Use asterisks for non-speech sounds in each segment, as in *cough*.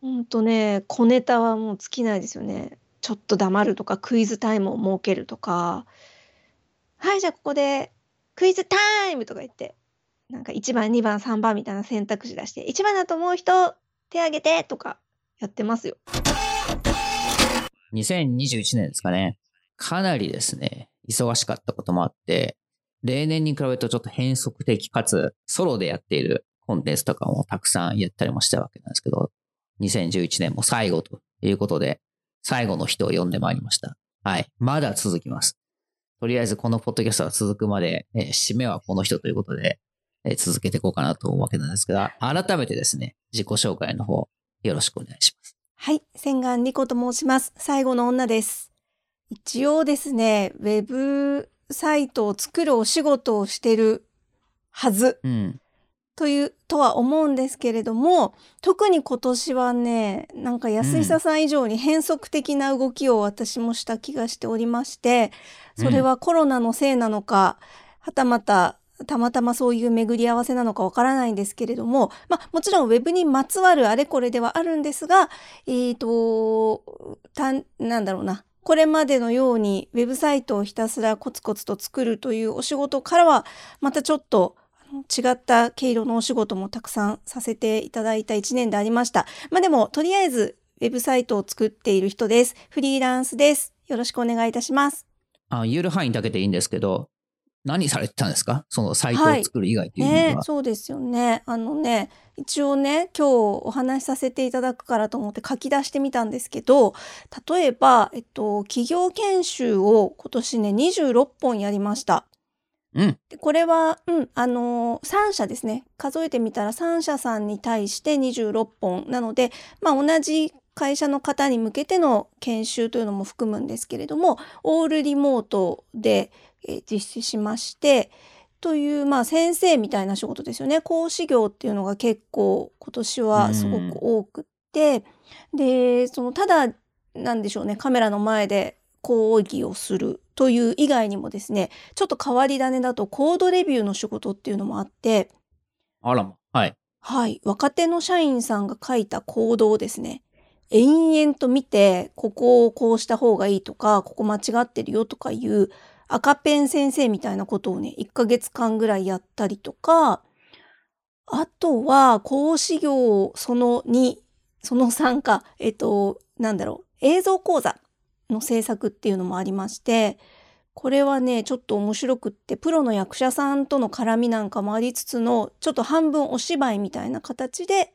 ほんとね、小ネタはもう尽きないですよね。ちょっと黙るとか、クイズタイムを設けるとか。はい、じゃあここでクイズタイムとか言って、なんか1番、2番、3番みたいな選択肢出して、1番だと思う人、手挙げてとかやってますよ。2021年ですかね。かなりですね、忙しかったこともあって、例年に比べるとちょっと変則的かつソロでやっているコンテンツとかもたくさんやったりもしたわけなんですけど、2011年も最後ということで、最後の人を呼んでまいりました。はい。まだ続きます。とりあえずこのポッドキャストが続くまで、えー、締めはこの人ということで、えー、続けていこうかなと思うわけなんですが、改めてですね、自己紹介の方、よろしくお願いします。はい。千願理子と申します。最後の女です。一応ですね、ウェブサイトを作るお仕事をしてるはず。うん。という、とは思うんですけれども、特に今年はね、なんか安久さん以上に変則的な動きを私もした気がしておりまして、それはコロナのせいなのか、はたまたたまたまそういう巡り合わせなのかわからないんですけれども、まあもちろんウェブにまつわるあれこれではあるんですが、えっ、ー、と、たなんだろうな。これまでのようにウェブサイトをひたすらコツコツと作るというお仕事からはまたちょっと違った毛色のお仕事もたくさんさせていただいた1年でありました。まあでも、とりあえず、ウェブサイトを作っている人です。フリーランスです。よろしくお願いいたします。あ言える範囲だけでいいんですけど、何されてたんですか？そのサイトを作る以外という意味では、はいね、そうですよね。あのね、一応ね、今日お話しさせていただくからと思って書き出してみたんですけど、例えば、えっと、企業研修を今年ね、26本やりました。うん、これは、うん、あのー、3社ですね。数えてみたら3社さんに対して26本。なので、まあ同じ会社の方に向けての研修というのも含むんですけれども、オールリモートで、え実施しまして、という、まあ先生みたいな仕事ですよね。講師業っていうのが結構今年はすごく多くって、で、その、ただ、なんでしょうね、カメラの前で講義をするという以外にもですね、ちょっと変わり種だとコードレビューの仕事っていうのもあって、あらま、はい。はい。若手の社員さんが書いたコードをですね、延々と見て、ここをこうした方がいいとか、ここ間違ってるよとかいう赤ペン先生みたいなことをね、1ヶ月間ぐらいやったりとか、あとは、講師業その2、その3か、えっと、なんだろう、映像講座の制作っていうのもありまして、これはね、ちょっと面白くって、プロの役者さんとの絡みなんかもありつつの、ちょっと半分お芝居みたいな形で、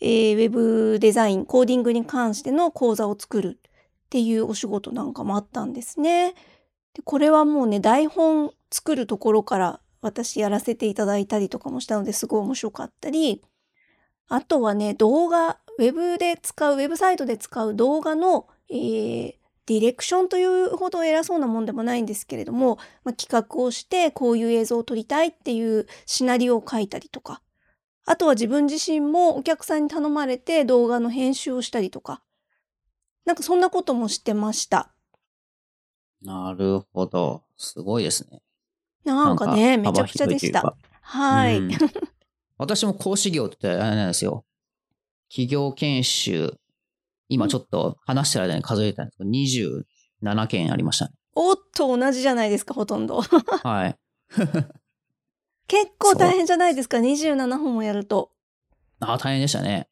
えー、ウェブデザイン、コーディングに関しての講座を作るっていうお仕事なんかもあったんですね。でこれはもうね、台本作るところから私やらせていただいたりとかもしたのですごい面白かったり、あとはね、動画、ウェブで使う、ウェブサイトで使う動画の、えー、ディレクションというほど偉そうなもんでもないんですけれども、まあ、企画をしてこういう映像を撮りたいっていうシナリオを書いたりとか、あとは自分自身もお客さんに頼まれて動画の編集をしたりとか、なんかそんなこともしてました。なるほど。すごいですね。なんかね、めちゃくちゃでした。はい。私も講師業ってあれなんですよ。企業研修今ちょっと話してる間に数えたんですけど、27件ありましたね。おっと、同じじゃないですか、ほとんど。はい。*laughs* 結構大変じゃないですか、27本もやると。ああ、大変でしたね。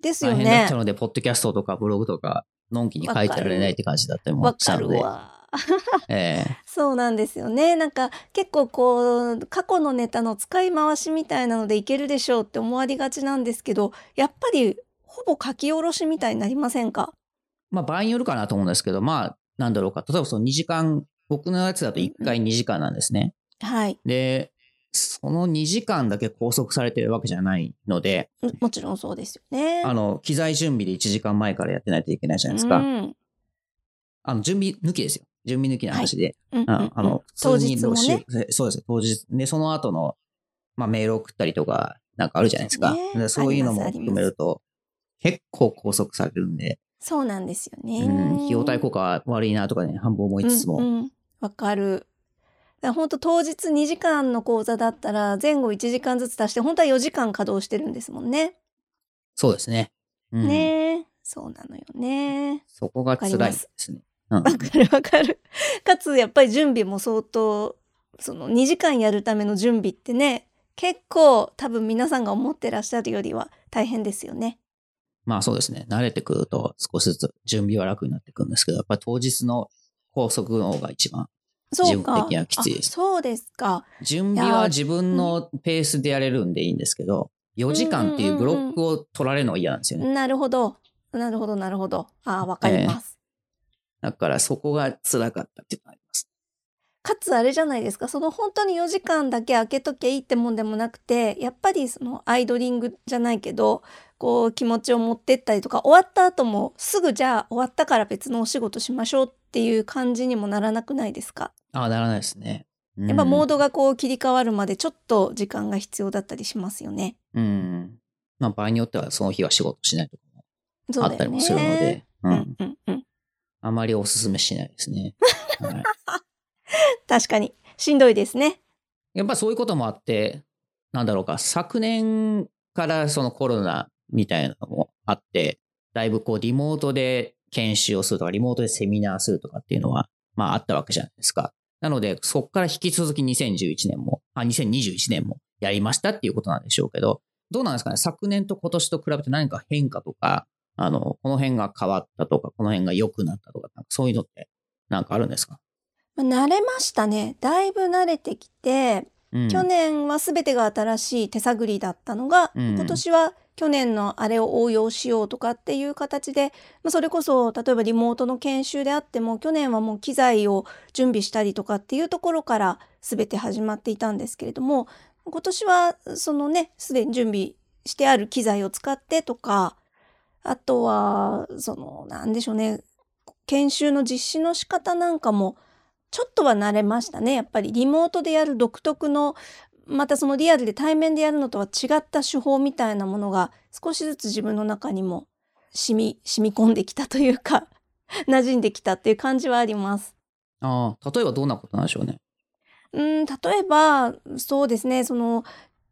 ですよね。大変だったので、ポッドキャストとかブログとか、のんきに書いてられないって感じだったりもしたので。*laughs* ええ、*laughs* そうなんですよね。なんか結構こう過去のネタの使い回しみたいなのでいけるでしょうって思われがちなんですけどやっぱりほぼ書き下ろしみたいになりませんか？まあ場合によるかなと思うんですけど、まあなんだろうか。例えばその2時間、僕のやつだと1回2時間なんですね。はい。で、その2時間だけ拘束されてるわけじゃないので。もちろんそうですよね。あの、機材準備で1時間前からやってないといけないじゃないですか。うん、あの、準備抜きですよ。準備抜きの話で。はい、あの、当日もね。そうです。当日。で、その後の、まあメールを送ったりとか、なんかあるじゃないですか。ね、そういうのも含めると、結構拘束されるんで。そうなんですよね。うん、費用対効果悪いなとかね、半分思いつつも。わ、うんうん、かる。本当当日2時間の講座だったら前後1時間ずつ足して本当は4時間稼働してるんですもんね。そうですね。うん、ねえ。そうなのよね。そこが辛いですね。うんわかるわかる。かつ、やっぱり準備も相当、その2時間やるための準備ってね、結構多分皆さんが思ってらっしゃるよりは大変ですよね。まあそうですね。慣れてくると少しずつ準備は楽になってくるんですけど、やっぱり当日の高速の方が一番。そうか。準備的にはきついですあそうですか。準備は自分のペースでやれるんでいいんですけど、4時間っていうブロックを取られるのが嫌なんですよね。なるほど。なるほど、なるほど。ああ、わかります。だからそこが辛かったっていうのがあります。かつあれじゃないですか、その本当に4時間だけ空けときゃいいってもんでもなくて、やっぱりそのアイドリングじゃないけど、こう気持ちを持ってったりとか、終わった後もすぐじゃあ終わったから別のお仕事しましょうっていう感じにもならなくないですか？ああ、ならないですね。やっぱモード。ドがこう切り替わるまでちょっと時間が必要だったりしますよね。うん。まあ場合によってはその日は仕事しないとかも。あったりもするので、ううんん。うんうん。あまりお勧めしないですね。はい *laughs* 確かに。しんどいですね。やっぱそういうこともあって、なんだろうか、昨年からそのコロナみたいなのもあって、だいぶこうリモートで研修をするとか、リモートでセミナーするとかっていうのは、まああったわけじゃないですか。なので、そこから引き続き2011年も、あ、2021年もやりましたっていうことなんでしょうけど、どうなんですかね？昨年と今年と比べて何か変化とか、あの、この辺が変わったとか、この辺が良くなったとか、なんかそういうのってなんかあるんですか、まあ慣れましたね。だいぶ慣れてきて、うん、去年は全てが新しい手探りだったのが、うん今年は去年のあれを応用しようとかっていう形で、まあ、それこそ例えばリモートの研修であっても去年はもう機材を準備したりとかっていうところから全て始まっていたんですけれども今年はそのねすでに準備してある機材を使ってとかあとはそのなんでしょうね研修の実施の仕方なんかもちょっとは慣れましたね。やっぱりリモートでやる独特の、またそのリアルで対面でやるのとは違った手法みたいなものが少しずつ自分の中にも染み、染み込んできたというか、*laughs* 馴染んできたっていう感じはあります。ああ、例えばどんなことなんでしょうね？うん、例えば、そうですね、その、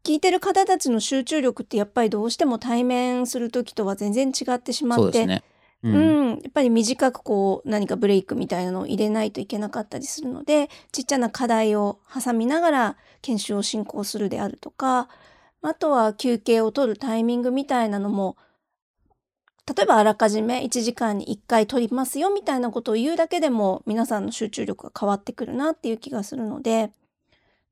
聞いてる方たちの集中力ってやっぱりどうしても対面する時とは全然違ってしまって、そうですね。う。うん、やっぱり短くこう何かブレイクみたいなのを入れないといけなかったりするのでちっちゃな課題を挟みながら研修を進行するであるとかあとは休憩を取るタイミングみたいなのも例えばあらかじめ1時間に1回取りますよみたいなことを言うだけでも皆さんの集中力が変わってくるなっていう気がするので、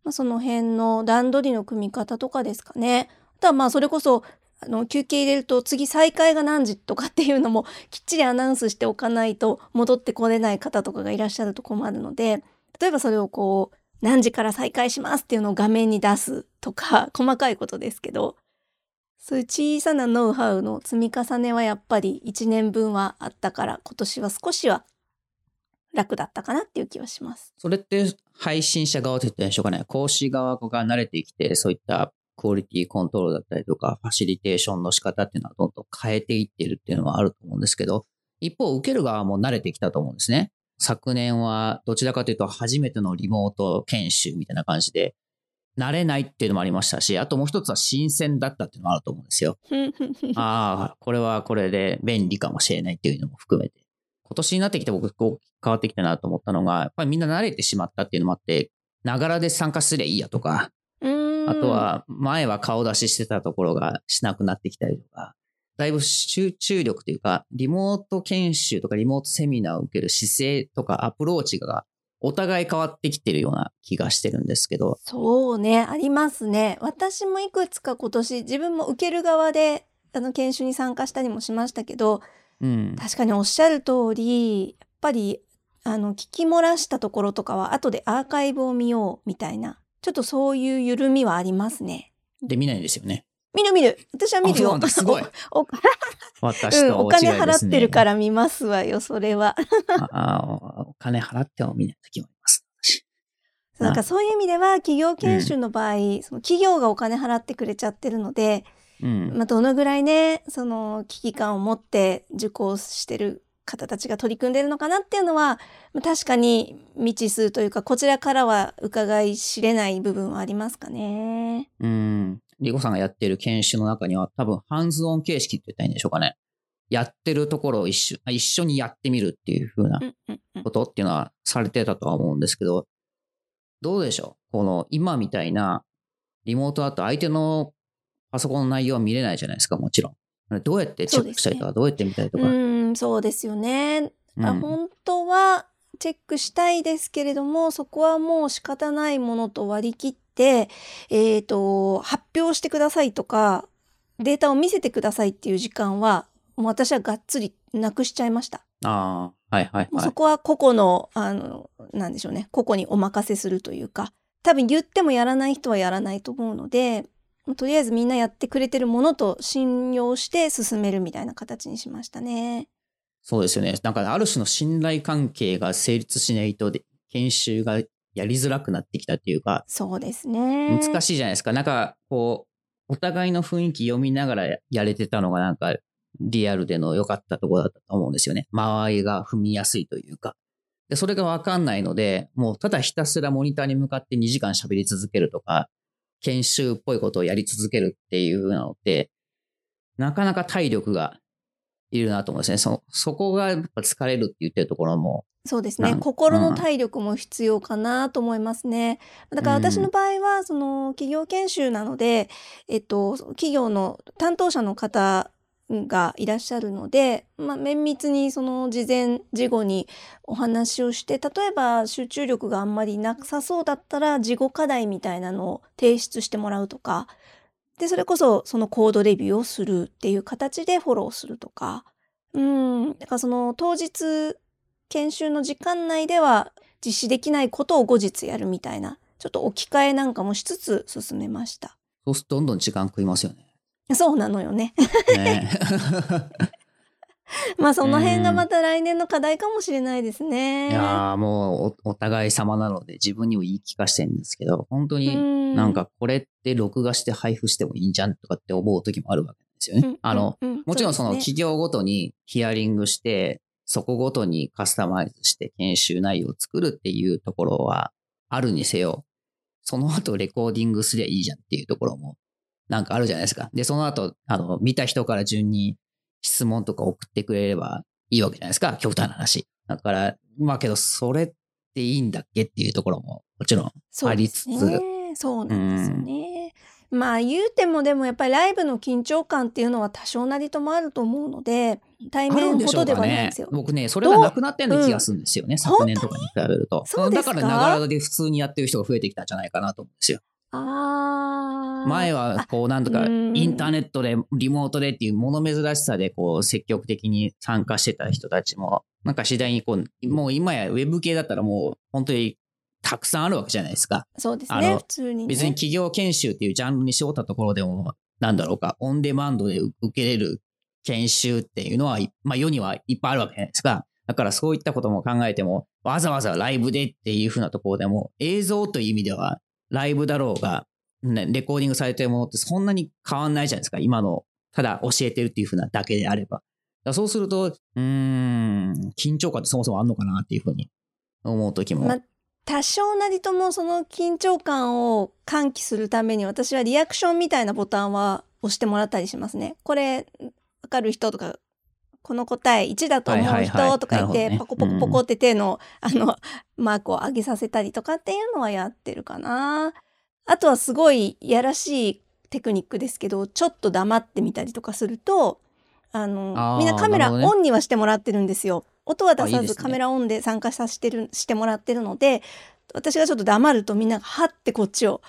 まあ、その辺の段取りの組み方とかですかね。あとはまあそれこその休憩入れると次再開が何時とかっていうのもきっちりアナウンスしておかないと戻ってこれない方とかがいらっしゃると困るので例えばそれをこう何時から再開しますっていうのを画面に出すとか細かいことですけどそういう小さなノウハウの積み重ねはやっぱり1年分はあったから今年は少しは楽だったかなっていう気はします。それって配信者側と言ったらいいんでしょうかね。講師側が慣れてきて、そういったクオリティコントロールだったりとか、ファシリテーションの仕方っていうのはどんどん変えていってるっていうのはあると思うんですけど、一方、受ける側も慣れてきたと思うんですね。昨年はどちらかというと初めてのリモート研修みたいな感じで、慣れないっていうのもありましたし、あともう一つは新鮮だったっていうのもあると思うんですよ。ああ、これはこれで便利かもしれないっていうのも含めて。今年になってきて僕こう変わってきたなと思ったのが、やっぱりみんな慣れてしまったっていうのもあって、ながらで参加すりゃいいやとか、うんあとは前は顔出ししてたところがしなくなってきたりとか、だいぶ集中力というか、リモート研修とかリモートセミナーを受ける姿勢とかアプローチがお互い変わってきてるような気がしてるんですけど、そうね、ありますね。私もいくつか今年自分も受ける側であの研修に参加したりもしましたけど、うん。確かにおっしゃる通り、やっぱりあの聞き漏らしたところとかは後でアーカイブを見ようみたいな、ちょっとそういう緩みはありますね。で、見ないんですよね。見る見る。私は見るよすごい *laughs* おお私うん、おと大違いですね。金払ってるから見ますわよ、それは。*laughs* ああ、お金払っても見ない時もあります。私なんかそういう意味では企業研修の場合、その企業がお金払ってくれちゃってるので、うん。まあ、どのぐらいね、その危機感を持って受講してる方たちが取り組んでるのかなっていうのは、まあ確かに未知数というか、こちらからは伺い知れない部分はありますかね。うん。リコさんがやっている研修の中には多分ハンズオン形式って言ったらいいんでしょうかね。やってるところを一緒一緒にやってみるっていう風なうんうんうんことっていうのはされてたとは思うんですけど、どうでしょう？この今みたいなリモートだと相手のパソコンの内容は見れないじゃないですか、もちろん。どうやってチェックしたりとか、どうやって見たりとか。うん、そうですよね。あうん本当はチェックしたいですけれども、そこはもう仕方ないものと割り切って、えっ、と、発表してくださいとか、データを見せてくださいっていう時間は、もう私はがっつりなくしちゃいました。ああ、はいはいはいもうそ。こは個々の、あの、なんでしょうね、個々にお任せするというか、多分言ってもやらない人はやらないと思うので、とりあえずみんなやってくれてるものと信用して進めるみたいな形にしましたね。そうですよね。なんかある種の信頼関係が成立しないとで、研修がやりづらくなってきたっていうか、そうですね。難しいじゃないですか。なんか、こう、お互いの雰囲気読みながらやれてたのがなんか、リアルでの良かったところだったと思うんですよね。間合いが踏みやすいというか。で、それがわかんないので、もうただひたすらモニターに向かって2時間喋り続けるとか、研修っぽいことをやり続けるっていうのって、なかなか体力がいるなと思うんですね。そ、そこがやっぱ疲れるって言ってるところも、そうですね。心の体力も必要かなと思いますね。だから私の場合は、その企業研修なので、えっと、企業の担当者の方がいらっしゃるので、まあ、綿密にその事前、事後にお話をして、例えば集中力があんまりなさそうだったら、事後課題みたいなのを提出してもらうとか、で、それこそそのコードレビューをするっていう形でフォローするとか、うん、だからその当日、研修の時間内では実施できないことを後日やるみたいな、ちょっと置き換えなんかもしつつ進めました。そうするとどんどん時間食いますよね。そうなのよね。ね *laughs* *laughs* まあその辺がまた来年の課題かもしれないですね。いやーもうおお互い様なので自分にも言い聞かせてるんですけど、本当にうんなんかこれって録画して配布してもいいんじゃんとかって思う時もあるわけですよね。うんあの、もちろんその企業ごとにヒアリングして、そこごとにカスタマイズして研修内容を作るっていうところはあるにせよ、その後レコーディングすりゃいいじゃんっていうところもなんかあるじゃないですか。で、その後、あの、見た人から順に質問とか送ってくれればいいわけじゃないですか。極端な話。だから、まあけど、それっていいんだっけっていうところももちろんありつつそうなんですよね。まあ言うてもでもやっぱりライブの緊張感っていうのは多少なりともあると思うので、対面ほどではないんねですよ。。僕ね、それがなくなってんの気がするんですよね。ん昨年とかに比べると。そうですか？だから、ながらで普通にやってる人が増えてきたんじゃないかなと思うんですよ。前は、こう、なんとか、うんインターネットで、リモートでっていう物珍しさで、こう、積極的に参加してた人たちも、なんか次第にこう、もう今やウェブ系だったらもう、本当にたくさんあるわけじゃないですか。そうですね。普通に、ね。別に企業研修っていうジャンルに絞ったところでも、なんだろうか、オンデマンドで受けれる研修っていうのは、まあ世にはいっぱいあるわけじゃないですか。だからそういったことも考えても、わざわざライブでっていうふうなところでも、映像という意味では、ライブだろうが、ね、レコーディングされてるものってそんなに変わんないじゃないですか。今の、ただ教えてるっていうふうなだけであれば。そうすると、うん、緊張感ってそもそもあんのかなっていうふうに思うときも。まあ多少なりともその緊張感を喚起するために私はリアクションみたいなボタンは押してもらったりしますね。これわかる人とかこの答え1だと思う人とか言ってなるパコポコポコって手のあのマークを上げさせたりとかっていうのはやってるかな。あとはすごいやらしいテクニックですけどちょっと黙ってみたりとかするとあのみんなカメラオンにはしてもらってるんですよ。音は出さずカメラオンで参加させてるしてもらってるので私がちょっと黙るとみんながはってこっちを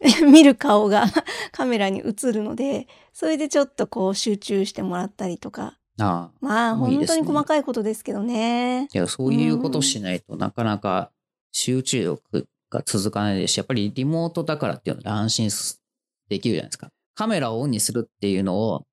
*laughs* 見る顔が *laughs* カメラに映るのでそれでちょっとこう集中してもらったりとかああまあ本当に細かいことですけどね。いや、そういうことしないとなかなか集中力が続かないですし、やっぱりリモートだからっていうので安心できるじゃないですか。カメラをオンにするっていうのを、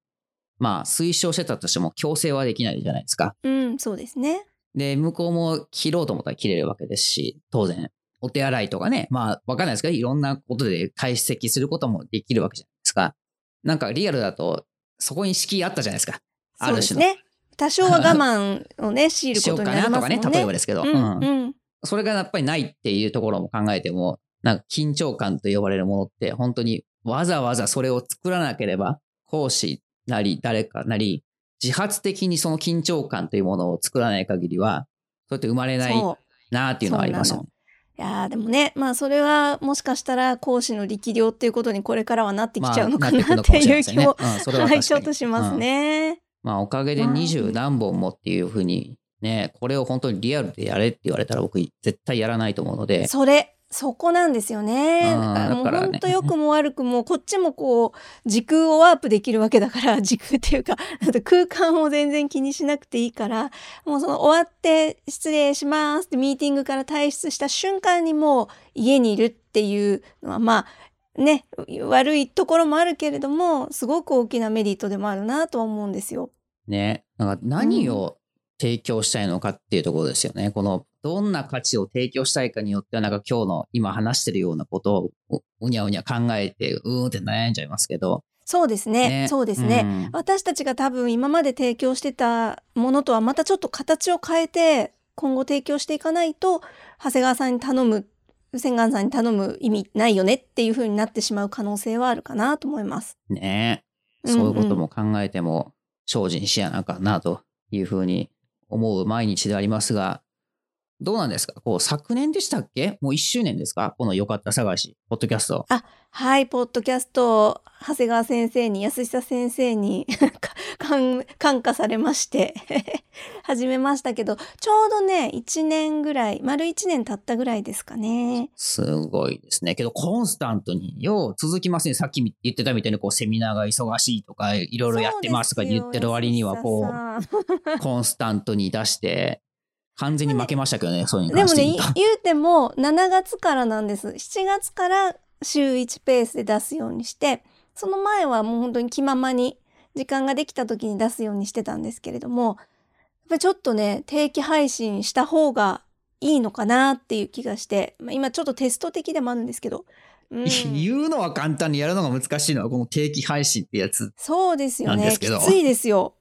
まあ推奨してたとしても強制はできないじゃないですか。うんそうですね。で、向こうも切ろうと思ったら切れるわけですし、当然、お手洗いとかね、まあわかんないですけど、いろんなことで解析することもできるわけじゃないですか。なんかリアルだと、そこに敷居あったじゃないですか。あそうる種の。ですね。多少は我慢をね強いることになりかなとかね、ますもんね。例えばですけど。うんうんそれがやっぱりないっていうところも考えても、なんか緊張感と呼ばれるものって本当にわざわざそれを作らなければ、講師なり誰かなり、自発的にその緊張感というものを作らない限りは、そうやって生まれないなっていうのはありますよね。いやーでもねまあそれはもしかしたら講師の力量っていうことにこれからはなってきちゃうのかなっていう気も、*laughs* うん、それははい確かにちょっとしますね。まあ、おかげで二十何本もっていうふうに、ね、これを本当にリアルでやれって言われたら僕絶対やらないと思うので、それそこなんですよね。うんだからもう本当良くも悪くもこっちもこう時空をワープできるわけだから時空っていうか *laughs* 空間を全然気にしなくていいからもうその終わって失礼しますってミーティングから退出した瞬間にもう家にいるっていうのはまあね悪いところもあるけれどもすごく大きなメリットでもあるなとは思うんですよ。ね、なんか何を提供したいのかっていうところですよね。この、どんな価値を提供したいかによっては、なんか今日の今話してるようなことをううにゃうにゃ考えて、うーんって悩んじゃいますけど。そうですねそうですね。ん私たちが多分今まで提供してたものとはまたちょっと形を変えて今後提供していかないと長谷川さんに頼む千願さんに頼む意味ないよねっていう風になってしまう可能性はあるかなと思います。ねうんそういうことも考えても、精進しやなあかんなというふうに思う毎日でありますが、どうなんですか？こう、昨年でしたっけ？もう1周年ですか？このよかった探し、ポッドキャスト。はい、ポッドキャスト長谷川先生に安久先生に *laughs* か感感化されまして *laughs* 始めましたけどちょうどね1年ぐらい丸1年経ったぐらいですかね。すごいですね。けど、コンスタントに、よう続きますね。さっき言ってたみたいに、こう、セミナーが忙しいとか、いろいろやってますとか言ってる割には、こう、*laughs* コンスタントに出して、完全に負けましたけどね、そういうのでもね、*laughs* 言うても7月からなんです。7月から週1ペースで出すようにして、その前はもう本当に気ままに時間ができた時に出すようにしてたんですけれども、やっぱりちょっとね、定期配信した方がいいのかなっていう気がして、まあ、今ちょっとテスト的でもあるんですけど、うん *laughs* 言うのは簡単にやるのが難しいのは、この定期配信ってやつ。そうですよね。きついですよ。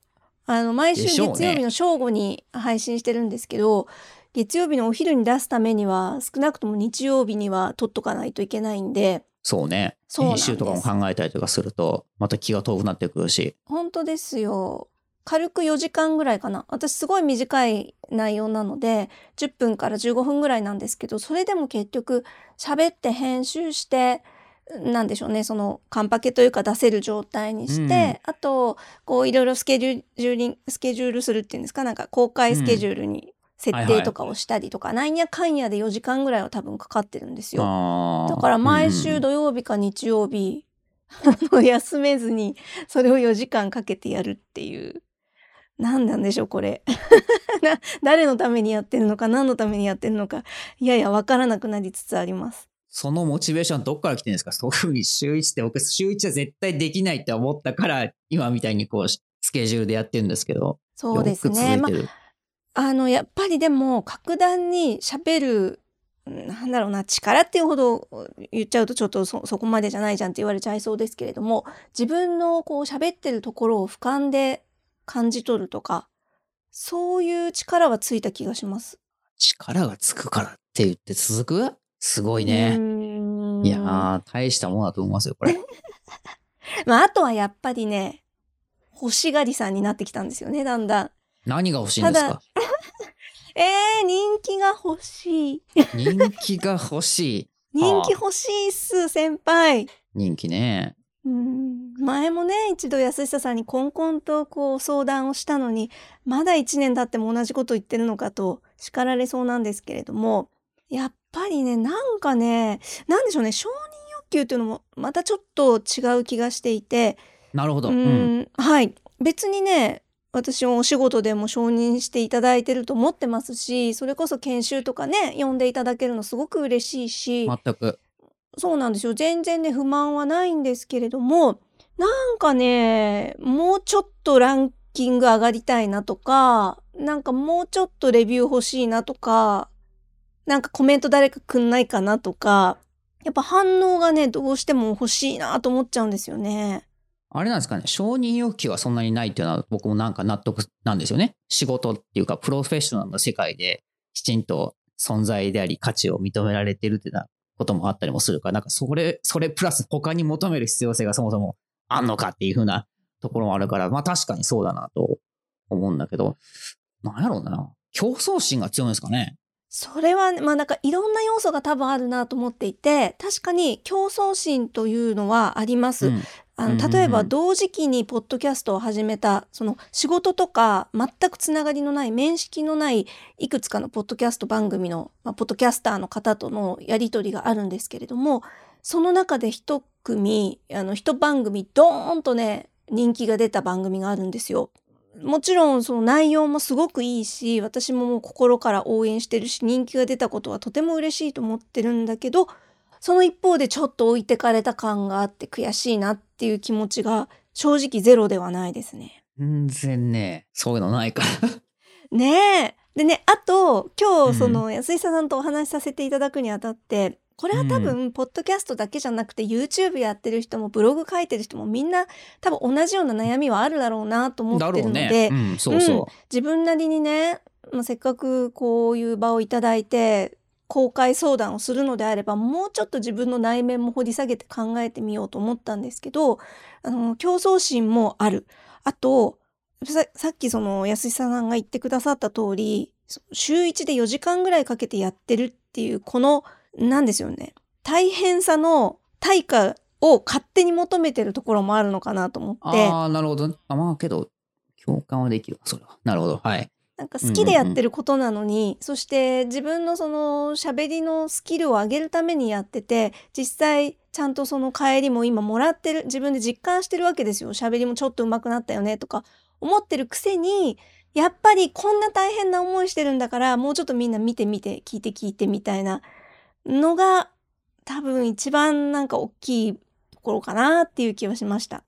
あの、毎週月曜日の正午に配信してるんですけど、月曜日のお昼に出すためには、少なくとも日曜日には撮っとかないといけないんで、そうね。編集とかも考えたりとかすると、また気が遠くなってくるし。本当ですよ。軽く4時間ぐらいかな。私すごい短い内容なので、10分から15分ぐらいなんですけど、それでも結局喋って編集して、なんでしょうね、そのカンパケというか出せる状態にして、あと、こういろいろスケジュールに、スケジュールするっていうんですか、なんか公開スケジュールに設定とかをしたりとか、なんやかんやで4時間ぐらいは多分かかってるんですよ。だから毎うん週土曜日か日曜日、あの *laughs* 休めずにそれを4時間かけてやるっていう。何なんでしょうこれ。*laughs* な誰のためにやってるのか何のためにやってるのかいやいや分からなくなりつつあります。そのモチベーションはどっから来てるんですか？そういうふうに週1って僕週1は絶対できないって思ったから今みたいにこうスケジュールでやってるんですけどそうですね。まあ、あのやっぱりでも格段に喋るなんだろうな力っていうほど言っちゃうとちょっとそそこまでじゃないじゃんって言われちゃいそうですけれども自分のこう喋ってるところを俯瞰で感じ取るとかそういう力はついた気がします。力がつくからって言って続く？すごいね。んいやー、大したものだと思いますよ、これ。*laughs* まあ、あとはやっぱりね欲しがりさんになってきたんですよねだんだん。何が欲しいんですたか *laughs* えー、人気が欲しい。人気が欲しい？*laughs* 人気欲しいっす先輩。人気ね。うん前もね一度安久さんにコンコンとこう相談をしたのにまだ1年経っても同じこと言ってるのかと叱られそうなんですけれどもやっぱりねなんかねなんでしょうね承認欲求っていうのもまたちょっと違う気がしていてなるほど。ううん。んはい別にね私もお仕事でも承認していただいてると思ってますしそれこそ研修とかね呼んでいただけるのすごく嬉しいし全く。そうなんですよ。全然ね、不満はないんですけれども、なんかね、もうちょっとランキング上がりたいなとか、なんかもうちょっとレビュー欲しいなとか、なんかコメント誰かくんないかなとか、やっぱ反応がね、どうしても欲しいなと思っちゃうんですよね。あれなんですかね、承認欲求はそんなにないっていうのは僕もなんか納得なんですよね。仕事っていうか、プロフェッショナルの世界できちんと存在であり価値を認められてるっていうのは、こともあったりもするから、なんかそれ、それプラス他に求める必要性がそもそもあんのかっていうふうなところもあるから、まあ確かにそうだなと思うんだけど、なんやろうな。競争心が強いんですかね。それは、まあなんかいろんな要素が多分あるなと思っていて、確かに競争心というのはあります。うんあの例えば同時期にポッドキャストを始めたその仕事とか全くつながりのない面識のないいくつかのポッドキャスト番組の、まあ、ポッドキャスターの方とのやり取りがあるんですけれどもその中で一組あの一番組ドーンとね人気が出た番組があるんですよ。もちろんその内容もすごくいいし私ももう心から応援してるし人気が出たことはとても嬉しいと思ってるんだけどその一方でちょっと置いてかれた感があって悔しいなっていう気持ちが正直ゼロではないですね。全然ね、そういうのないから。ねえ。でね、あと今うん日その安井さんとお話しさせていただくにあたって、これは多分ポッドキャストだけじゃなくて YouTube やってる人もブログ書いてる人もみんな多分同じような悩みはあるだろうなと思ってるので。自分なりにね、まあ、せっかくこういう場をいただいて公開相談をするのであればもうちょっと自分の内面も掘り下げて考えてみようと思ったんですけどあの競争心もある。あとささっきその安井さんが言ってくださった通りそ週1で4時間ぐらいかけてやってるっていうこのなんですよね大変さの対価を勝手に求めてるところもあるのかなと思って。ああ、なるほど。あまあけど、共感はできるわ、それは。なるほど。はい。なんか好きでやってることなのに、そして自分のその喋りのスキルを上げるためにやってて、実際ちゃんとその帰りも今もらってる、自分で実感してるわけですよ。喋りもちょっと上手くなったよねとか思ってるくせに、やっぱりこんな大変な思いしてるんだから、もうちょっとみんな見てみて、聞いて聞いてみたいなのが多分一番なんか大きいところかなっていう気はしました。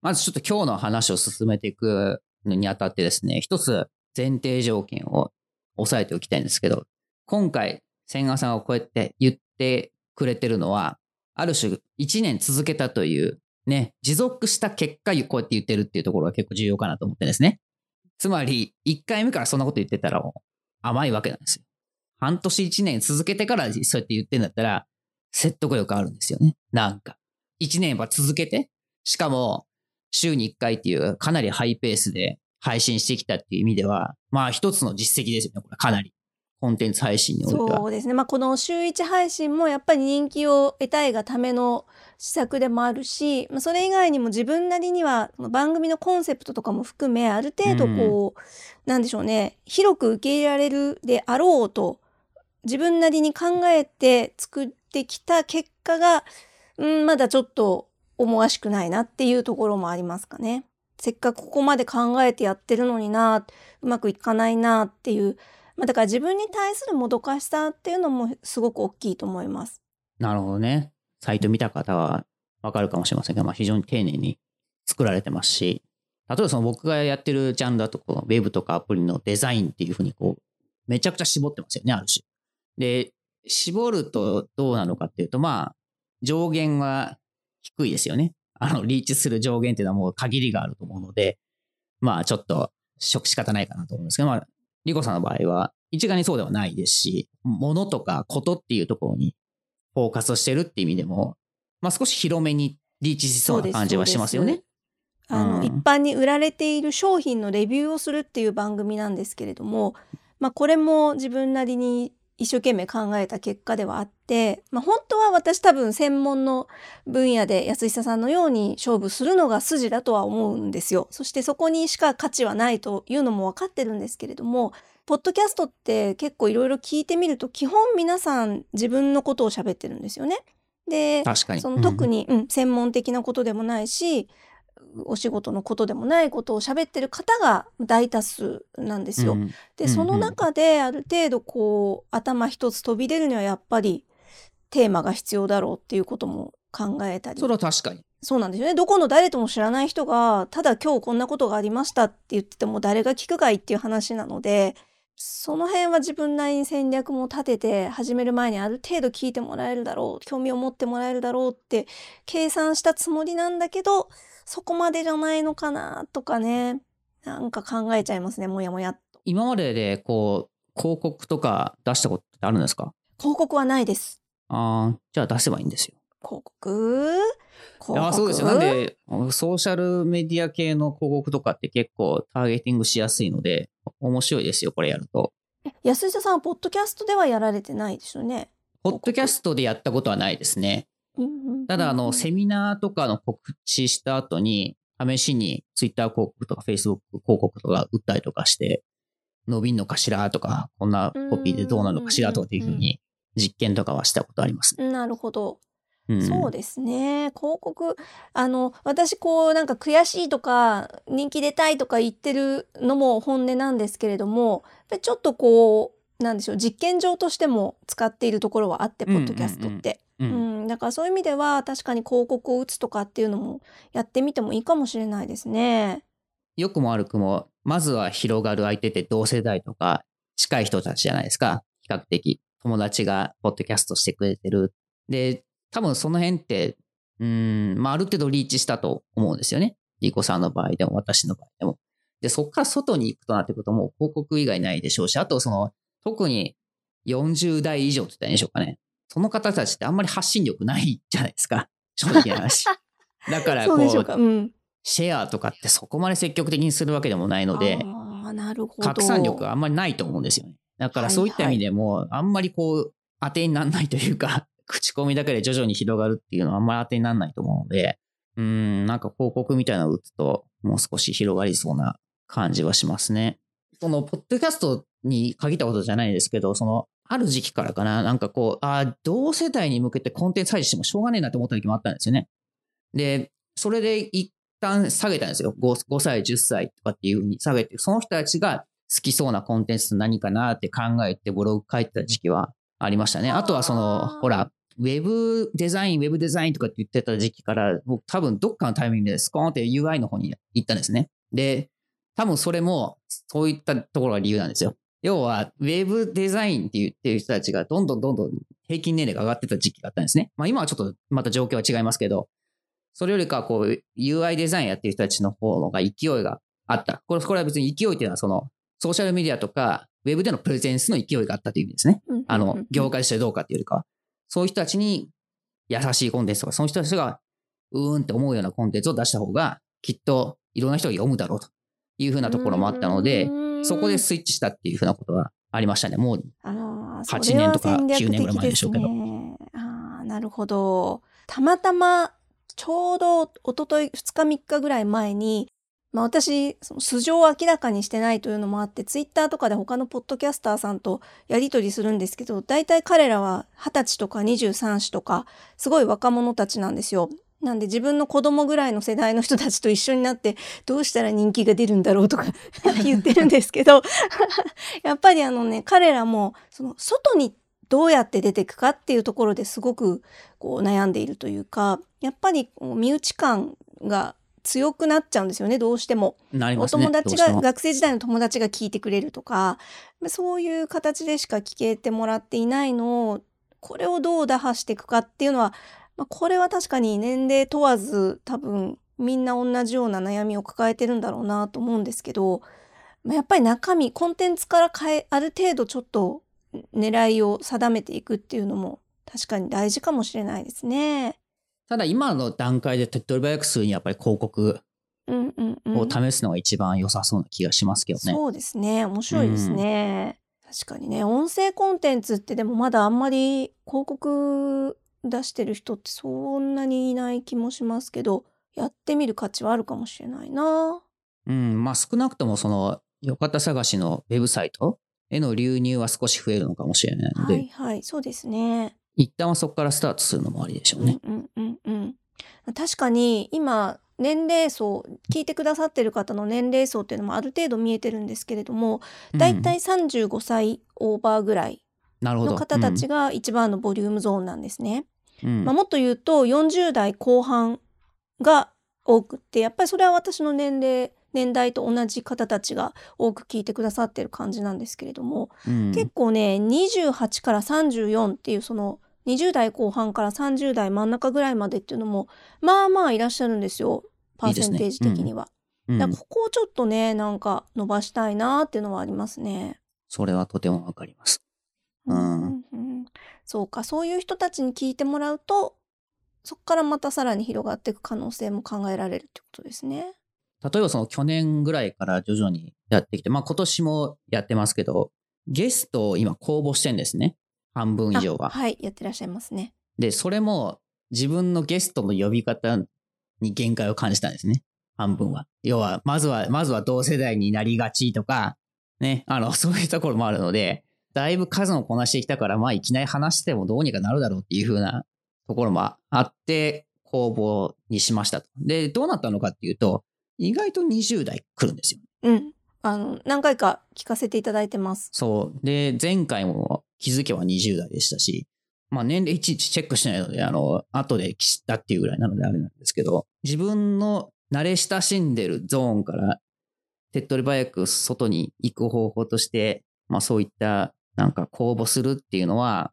まずちょっと今日の話を進めていくのにあたってですね、一つ前提条件を押さえておきたいんですけど、今回、千賀さんがこうやって言ってくれてるのは、ある種1年続けたという、ね、持続した結果、こうやって言ってるっていうところが結構重要かなと思ってですね。つまり、1回目からそんなこと言ってたらもう甘いわけなんですよ。半年1年続けてからそうやって言ってんだったら、説得力あるんですよね。なんか。1年は続けて、しかも、週に1回っていうかなりハイペースで配信してきたっていう意味では、まあ一つの実績ですよね、これかなり。コンテンツ配信においては。そうですね。まあ、この週1配信もやっぱり人気を得たいがための施策でもあるし、まあ、それ以外にも自分なりには番組のコンセプトとかも含め、ある程度こう、なんでしょうね、広く受け入れられるであろうと、自分なりに考えて作ってきた結果が、うん、まだちょっと思わしくないなっていうところもありますかね。せっかくここまで考えてやってるのにな、うまくいかないなっていう、まあ、だから自分に対するもどかしさっていうのもすごく大きいと思います。なるほどね。サイト見た方はわかるかもしれませんが、まあ非常に丁寧に作られてますし、例えばその僕がやってるジャンルだと、このウェブとかアプリのデザインっていうふうにこう、めちゃくちゃ絞ってますよね、ある種。で、絞るとどうなのかっていうと、まあ、上限は低いですよね。あの、リーチする上限っていうのはもう限りがあると思うので、まあちょっと、仕方ないかなと思うんですけど、まあ、リコさんの場合は、一概にそうではないですし、ものとかことっていうところにフォーカスしてるっていう意味でも、まあ少し広めにリーチしそうな感じはしますよね。あの、うん一般に売られている商品のレビューをするっていう番組なんですけれども、まあこれも自分なりに一生懸命考えた結果ではあって、まあ本当は私多分専門の分野で安久さんのように勝負するのが筋だとは思うんですよ。そしてそこにしか価値はないというのも分かってるんですけれども、ポッドキャストって結構いろいろ聞いてみると基本皆さん自分のことを喋ってるんですよね。で、確かに。その特に、うん専門的なことでもないしお仕事のことでもないことを喋ってる方が大多数なんですよ。うんでその中である程度こう頭一つ飛び出るにはやっぱりテーマが必要だろうっていうことも考えたりそれは確かに。そうなんですよねどこの誰とも知らない人がただ今日こんなことがありましたって言ってても誰が聞くかいっていう話なのでその辺は自分なりに戦略も立てて始める前にある程度聞いてもらえるだろう興味を持ってもらえるだろうって計算したつもりなんだけどそこまでじゃないのかなとかねなんか考えちゃいますねもやもやっと今まででこう、広告とか出したことってあるんですか？広告はないですああ、じゃあ出せばいいんですよ。広告？広告？あそうですよ。なんで、ソーシャルメディア系の広告とかって結構ターゲティングしやすいので、面白いですよ、これやると。安下さんはポッドキャストではやられてないですよね？ポッドキャストでやったことはないですね。ただ、あの、セミナーとかの告知した後に、試しに Twitter 広告とか Facebook 広告とか打ったりとかして、伸びんのかしらとか、こんなコピーでどうなのかしらとかっていうふうに実験とかはしたことありますね。なるほど。うん、そうですね。広告、あの、私こうなんか悔しいとか人気出たいとか言ってるのも本音なんですけれども、ちょっとこう、なんでしょう、実験場としても使っているところはあって、ポッドキャストって。ううんん、だからそういう意味では確かに広告を打つとかっていうのもやってみてもいいかもしれないですね。良くも悪くも、まずは広がる相手って同世代とか近い人たちじゃないですか。比較的。友達がポッドキャストしてくれてる。で、多分その辺って、うん、まあある程度リーチしたと思うんですよね。リコさんの場合でも私の場合でも。で、そこから外に行くとなってくるともう広告以外ないでしょうし、あとその、特に40代以上って言ったらいいんでしょうかね。その方たちってあんまり発信力ないじゃないですか。*laughs* 正直な話。だからこう、そううん。シェアとかってそこまで積極的にするわけでもないので。拡散力があんまりないと思うんですよね。だからそういった意味でも、あんまりこう、当てにならないというか、*laughs* 口コミだけで徐々に広がるっていうのはあんまり当てにならないと思うので、うーん、なんか広告みたいなのを打つと、もう少し広がりそうな感じはしますね。その、ポッドキャストに限ったことじゃないですけど、その、ある時期からかな、なんかこう、ああ、同世代に向けてコンテンツ配信してもしょうがねえなと思った時もあったんですよね。で、それで一旦下げたんですよ。5, 5歳、10歳とかっていう風に下げて、その人たちが好きそうなコンテンツ何かなって考えてブログ書いてた時期はありましたね。あとはその、ほら、ウェブデザイン、ウェブデザインとかって言ってた時期から、僕多分どっかのタイミングでスコーンって UI の方に行ったんですね。で、多分それもそういったところが理由なんですよ。要は、ウェブデザインって言ってる人たちがどんどんどんどん平均年齢が上がってた時期があったんですね。まあ今はちょっとまた状況は違いますけど、それよりかはこう UI デザインやってる人たちの方が勢いがあった。これこれは別に勢いっていうのはそのソーシャルメディアとかウェブでのプレゼンスの勢いがあったという意味ですね。あの、業界としてどうかっていうよりかは。そういう人たちに優しいコンテンツとか、その人たちがうーんって思うようなコンテンツを出した方がきっといろんな人が読むだろうというふうなところもあったので、そこでスイッチしたっていうふうなことはありましたね。もうあー8年とかそれは戦略9年ぐらい前でしょうけどねああ、なるほど。たまたま、ちょうど一昨日2日3日ぐらい前に、まあ私、その素性を明らかにしてないというのもあって、ツイッターとかで他のポッドキャスターさんとやりとりするんですけど、大体彼らは20歳とか23歳とか、すごい若者たちなんですよ。なんで自分の子供ぐらいの世代の人たちと一緒になってどうしたら人気が出るんだろうとか *laughs* 言ってるんですけど *laughs* やっぱりあのね彼らもその外にどうやって出ていくかっていうところですごくこう悩んでいるというかやっぱり身内感が強くなっちゃうんですよねどうしても。ね。友達が学生時代の友達が聞いてくれるとかそういう形でしか聞けてもらっていないのをこれをどう打破していくかっていうのは、まあ、これは確かに年齢問わず多分みんな同じような悩みを抱えてるんだろうなと思うんですけど、まあ、やっぱり中身コンテンツから変えある程度ちょっと狙いを定めていくっていうのも確かに大事かもしれないですね。ただ今の段階で手っ取り早くするにやっぱり広告うんうんうん、を試すのが一番良さそうな気がしますけどね。そうですね。面白いですね。確かにね、音声コンテンツってでもまだあんまり広告出してる人ってそんなにいない気もしますけど、やってみる価値はあるかもしれないな。うん、まあ少なくともその、よかった探しのウェブサイトへの流入は少し増えるのかもしれないので、はいはい、そうですね。一旦はそこからスタートするのもありでしょうね。うんうんうんうん。確かに今年齢層聞いてくださってる方の年齢層っていうのもある程度見えてるんですけれども、だいたい35歳オーバーぐらいの方たちが一番のボリュームゾーンなんですね。うん。まあ、もっと言うと40代後半が多くってやっぱりそれは私の年齢年代と同じ方たちが多く聞いてくださってる感じなんですけれども、うん。結構ね28から34っていうその20代後半から30代真ん中ぐらいまでっていうのもまあまあいらっしゃるんですよパーセンテージ的には。うん。だからここをちょっとねなんか伸ばしたいなっていうのはありますね。それはとてもわかります。うんうんうんそうか、そういう人たちに聞いてもらうと、そこからまたさらに広がっていく可能性も考えられるってことですね。例えばその去年ぐらいから徐々にやってきて、まあ今年もやってますけど、ゲストを今公募してんですね。半分以上は。あはい、やってらっしゃいますね。で、それも自分のゲストの呼び方に限界を感じたんですね。半分は。要は、まずは、まずは同世代になりがちとか、ね、あの、そういうところもあるので、だいぶ数をこなしてきたから、まあいきなり話してもどうにかなるだろうっていう風なところもあって、公募にしましたと。で、どうなったのかっていうと、意外と20代来るんですよ。うん。あの、何回か聞かせていただいてます。そう。で、前回も気づけば20代でしたし、まあ年齢いちいちチェックしてないので、あの、後で知ったっていうぐらいなのであれなんですけど、自分の慣れ親しんでるゾーンから手っ取り早く外に行く方法として、まあそういったなんか公募するっていうのは、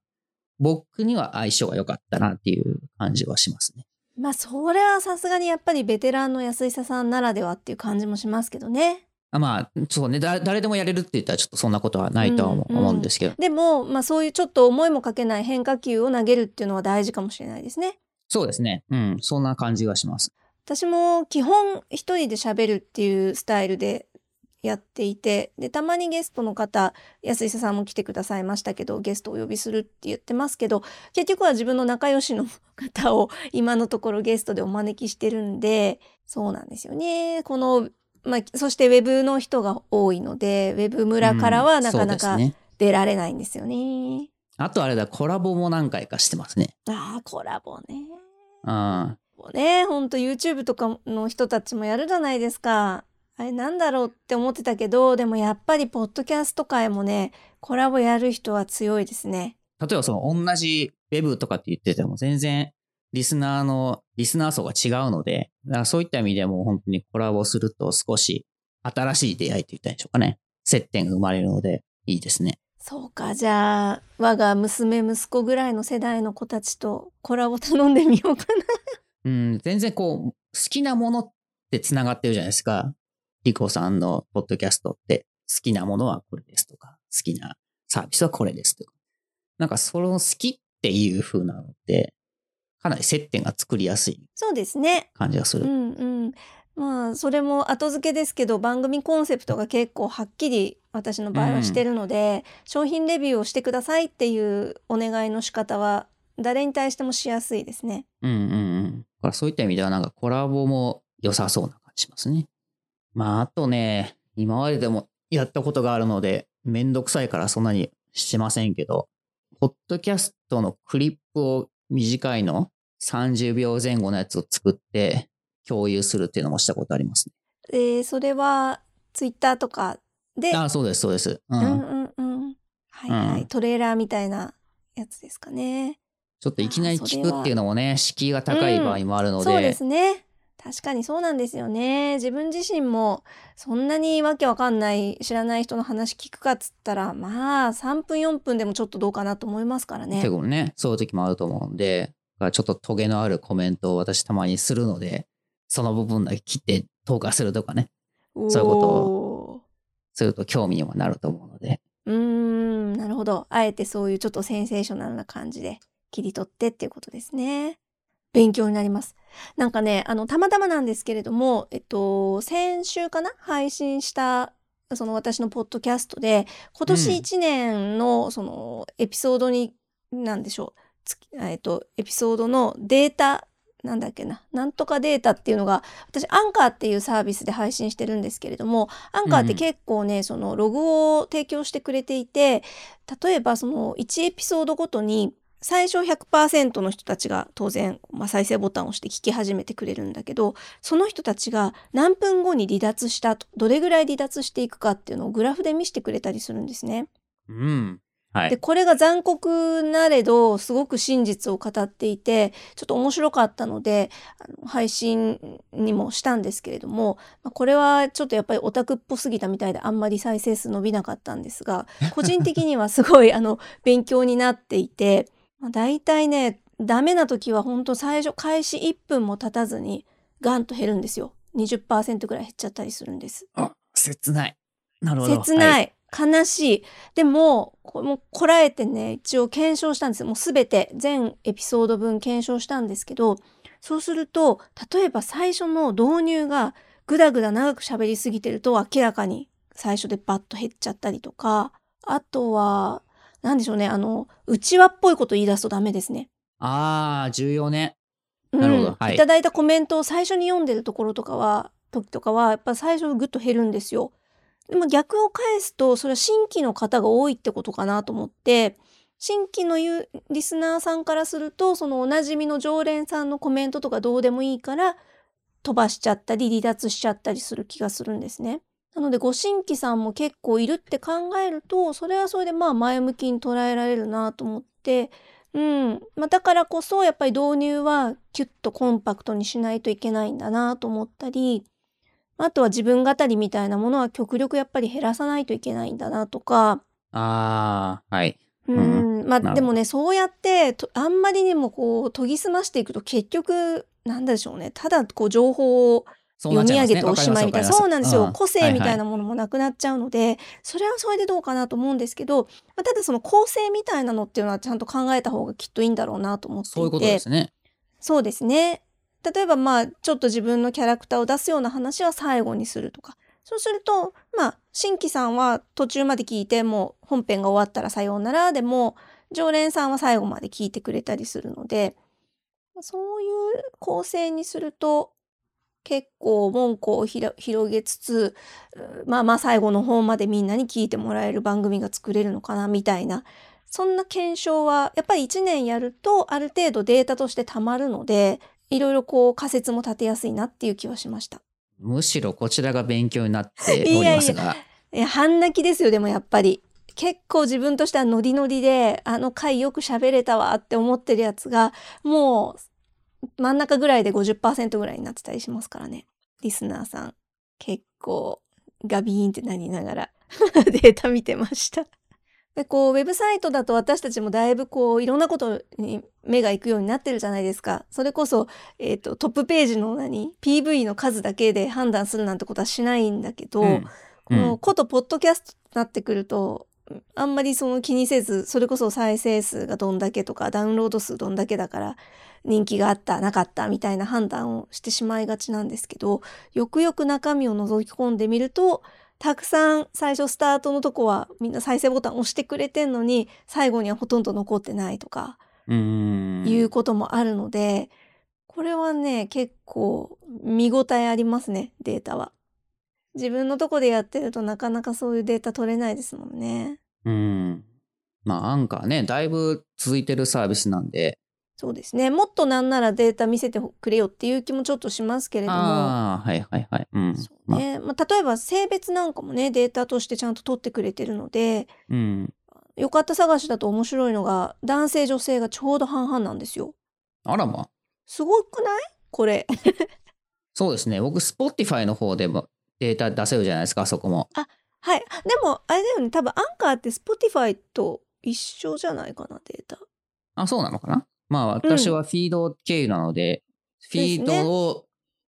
僕には相性が良かったなっていう感じはしますね。まあ、それはさすがにやっぱりベテランの安井さんならではっていう感じもしますけどね。あまあ、そうね、だ誰でもやれるって言ったらちょっとそんなことはないとは思う,、うんうん思うんですけど。でも、まあそういうちょっと思いもかけない変化球を投げるっていうのは大事かもしれないですね。そうですね。うん、そんな感じがします。私も基本一人で喋るっていうスタイルでやっていて、で、たまにゲストの方、安井さんも来てくださいましたけど、ゲストをお呼びするって言ってますけど、結局は自分の仲良しの方を *laughs* 今のところゲストでお招きしてるんで、そうなんですよね。この、まあ、そしてウェブの人が多いので、ウェブ村からはなかなか。出られないんですよね。あとあれだ、コラボも何回かしてますね。ああ、コラボね。うん。もうね、ほんと YouTube とかの人たちもやるじゃないですか。あれなんだろうって思ってたけど、でもやっぱりポッドキャスト界もね、コラボやる人は強いですね。例えばその同じウェブとかって言ってても全然リスナーの、リスナー層が違うので、だからそういった意味でも本当にコラボすると少し新しい出会いと言ったんでしょうかね。接点が生まれるのでいいですね。そうか、じゃあ、我が娘息子ぐらいの世代の子たちとコラボ頼んでみようかな。うん、全然こう、好きなものって繋がってるじゃないですか。リコさんのポッドキャストって、好きなものはこれですとか、好きなサービスはこれですとか。なんかその好きっていう風なのって、かなり接点が作りやすいそうですね。感じがする。うんうん。まあ、それも後付けですけど、番組コンセプトが結構はっきり私の場合はしてるので、商品レビューをしてくださいっていうお願いの仕方は、誰に対してもしやすいですね。うんうんうん。そういった意味ではなんかコラボも良さそうな感じしますね。まああとね、今まででもやったことがあるので、めんどくさいからそんなにしてませんけど、ポッドキャストのクリップを短いの30秒前後のやつを作って共有するっていうのもしたことありますね。で、それはツイッターとかで、ああ、そうです、そうです。う。うんんうんうん。はいはい、うんトレーラーみたいなやつですかね。ちょっといきなり聞くっていうのもね、敷居が高い場合もあるので、そうですね。確かにそうなんですよね。自分自身もそんなにわけわかんない知らない人の話聞くかっつったらまあ3分4分でもちょっとどうかなと思いますからね結。構ね、そういう時もあると思うんで、ちょっとトゲのあるコメントを私たまにするので、その部分だけ切って投下するとかね、そういうことを。すると興味にもなると思うので、うーん、なるほど。あえてそういうちょっとセンセーショナルな感じで切り取ってっていうことですね。勉強になります。なんかね、あの、たまたまなんですけれども、えっと、先週かな配信した、その私のポッドキャストで、今年うん1年の、その、エピソードに、なんでしょう、えっと、エピソードのデータ、なんだっけな、なんとかデータっていうのが、私、アンカーっていうサービスで配信してるんですけれども、アンカーって結構ね、そのログを提供してくれていて、例えばその1エピソードごとに、最初100%の人たちが当然、まあ、再生ボタンを押して聞き始めてくれるんだけど、その人たちが何分後に離脱したと、どれぐらい離脱していくかっていうのをグラフで見せてくれたりするんですね。うん。はで、い。これが残酷なれど、すごく真実を語っていて、ちょっと面白かったので、あの配信にもしたんですけれども、まあこれはちょっとやっぱりオタクっぽすぎたみたいであんまり再生数伸びなかったんですが、個人的にはすごいあの勉強になっていて、まあ、大体ね、ダメな時は本当最初開始1分も経たずにガンと減るんですよ。20%ぐらい減っちゃったりするんです。あ、切ない。なるほど。切ない、はい悲しい。でも、こもうこらえてね、一応検証したんですよ。もうすべて全エピソード分検証したんですけど、そうすると、例えば最初の導入がぐだぐだ長く喋りすぎてると明らかに最初でバッと減っちゃったりとか、あとは、なんでしょうね、あの、内輪っぽいこと言い出すとダメですね。ああ、重要ね。うんなるほどはいいただいたコメントを最初に読んでるところとかは、時とかは、やっぱ最初ぐっと減るんですよ。でも逆を返すと、それは新規の方が多いってことかなと思って、新規のユーリスナーさんからすると、そのおなじみの常連さんのコメントとかどうでもいいから、飛ばしちゃったり離脱しちゃったりする気がするんですね。なので、ご新規さんも結構いるって考えると、それはそれでまあ前向きに捉えられるなと思って、うん。まあ、だからこそ、やっぱり導入はキュッとコンパクトにしないといけないんだなと思ったり、あとは自分語りみたいなものは極力やっぱり減らさないといけないんだなとか、ああ、はい。うん、まあでもね、そうやってとあんまりにもこう研ぎ澄ましていくと結局、なんでしょうね。ただこう情報を読み上げておしまいみたいな。そうなんですよ。うん個性みたいはなものもなくなっちゃうので、それはそれでどうかなと思うんですけど、まあ、ただその構成みたいなのっていうのはちゃんと考えた方がきっといいんだろうなと思っていて。そういうことですね。そうですね。例えばまあちょっと自分のキャラクターを出すような話は最後にするとか。そうするとまあ新規さんは途中まで聞いてもう本編が終わったらさようならでも常連さんは最後まで聞いてくれたりするのでそういう構成にすると結構門戸を広げつつうまあまあ最後の方までみんなに聞いてもらえる番組が作れるのかなみたいなそんな検証はやっぱり1年やるとある程度データとしてたまるのでいろいろこう仮説も立てやすいなっていう気はしました。むしろこちらが勉強になって *laughs* おりますが。いや半泣きですよでもやっぱり結構自分としてはノリノリであの回よく喋れたわって思ってるやつがもう真ん中ぐらいで50%ぐらいになってたりしますからね。リスナーさん。結構ガビーンってなりながら *laughs* データ見てました。でこうウェブサイトだと私たちもだいぶこういろんなことに目が行くようになってるじゃないですか。それこそ、えー、とトップページの何？PV の数だけで判断するなんてことはしないんだけど、うん。このことポッドキャストになってくるとあんまりその気にせずそれこそ再生数がどんだけとかダウンロード数どんだけだから人気があったなかったみたいな判断をしてしまいがちなんですけどよくよく中身を覗き込んでみるとたくさん最初スタートのとこはみんな再生ボタン押してくれてんのに最後にはほとんど残ってないとか。いうこともあるので、これはね結構見応えありますねデータは。自分のとこでやってるとなかなかそういうデータ取れないですもんね。うん。まあ、アンカーね、だいぶ続いてるサービスなんで、そうですね。もっとなんならデータ見せてくれよっていう気もちょっとしますけれども。ああ、はいはいはい。うん。そうね。まあ、例えば性別なんかもね、データとしてちゃんと取ってくれてるので、まあうん。よかった探しだと面白いのが、男性女性がちょうど半々なんですよ。あらま。すごくない？これ。そうですね。僕、Spotify の方でもデータ出せるじゃないですか、あそこも。はい。でも、あれだよね。多分アンカーって Spotify と一緒じゃないかな、データ。あ、そうなのかな？まあ、私はフィード経由なので、フィードを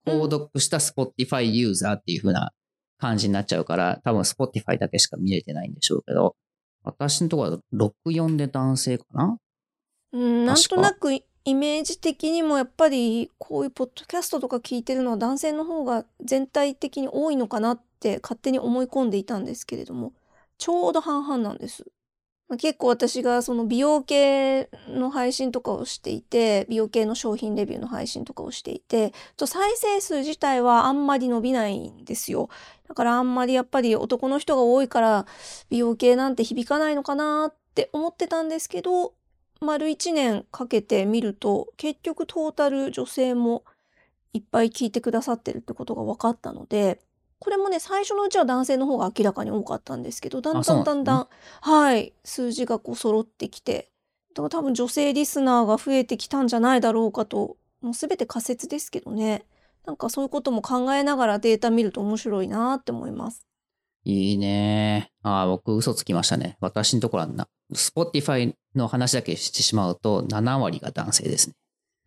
購読した Spotify ユーザーっていう風な感じになっちゃうから、多分 Spotify だけしか見れてないんでしょうけど、私のところは64で男性かな？うん、なんとなくイメージ的にもやっぱりこういうポッドキャストとか聞いてるのは男性の方が全体的に多いのかなって勝手に思い込んでいたんですけれどもちょうど半々なんです。結構私がその美容系の配信とかをしていて美容系の商品レビューの配信とかをしていてと再生数自体はあんまり伸びないんですよ。だからあんまりやっぱり男の人が多いから美容系なんて響かないのかなって思ってたんですけど丸1年かけて見ると結局トータル女性もいっぱい聞いてくださってるってことが分かったのでこれもね最初のうちは男性の方が明らかに多かったんですけどだんだんだなんだんはい数字がこう揃ってきてだから多分女性リスナーが増えてきたんじゃないだろうかともう全て仮説ですけどねなんかそういうことも考えながらデータ見ると面白いなって思います。いいね。ああ、僕嘘つきましたね。私のところはな、Spotify の話だけしてしまうと7割が男性ですね。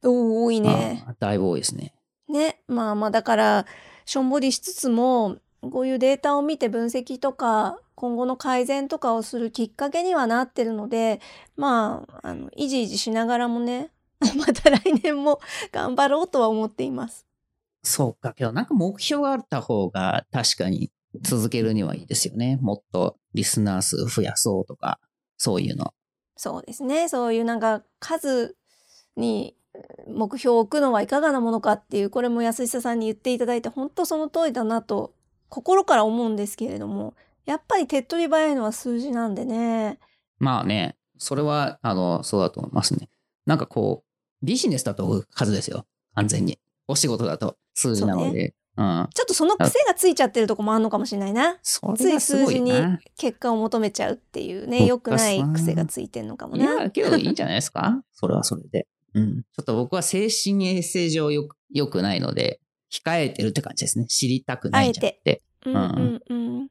おー多いね。だいぶ多いですね。ねまあまあだからしょんぼりしつつもこういうデータを見て分析とか、今後の改善とかをするきっかけにはなってるので、まあ、あの、いじいじしながらもね、*laughs* また来年も *laughs* 頑張ろうとは思っています。そうか。けどなんか目標があった方が確かに続けるにはいいですよね。もっとリスナー数増やそうとか、そういうの。そうですね。そういうなんか数に目標を置くのはいかがなものかっていう、これも安久さんに言っていただいて、本当その通りだなと心から思うんですけれども、やっぱり手っ取り早いのは数字なんでね。まあね、それは、あの、そうだと思いますね。なんかこう、ビジネスだと数ですよ。完全に。お仕事だと数字なので。うん。ちょっとその癖がついちゃってるとこもあんのかもしれないな。そつい数字に。結果を求めちゃうっていうね、良くない癖がついてんのかもいな。や、けどいいんじゃないですかそれはそれで。うん。ちょっと僕は精神衛生上よく、良くないので、控えてるって感じですね。知りたくないんじゃなくて。うんうんうん。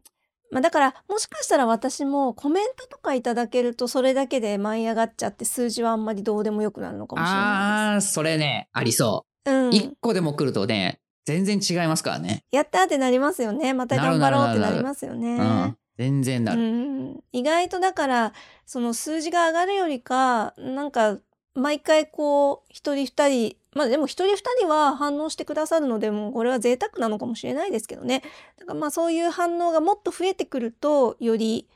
まあだから、もしかしたら私もコメントとかいただけるとそれだけで舞い上がっちゃって数字はあんまりどうでもよくなるのかもしれなあー、それね、ありそう。うん。一個でも来るとね、全然違いますからね。やったーってなりますよね。また頑張ろうってなりなるなるなるますよね。うん。全然なうる。ん、意外とだからその数字が上がるよりかなんか毎回こう一人二人まあでも一人二人は反応してくださるのでもうこれは贅沢なのかもしれないですけどねだからまあそういう反応がもっと増えてくるとより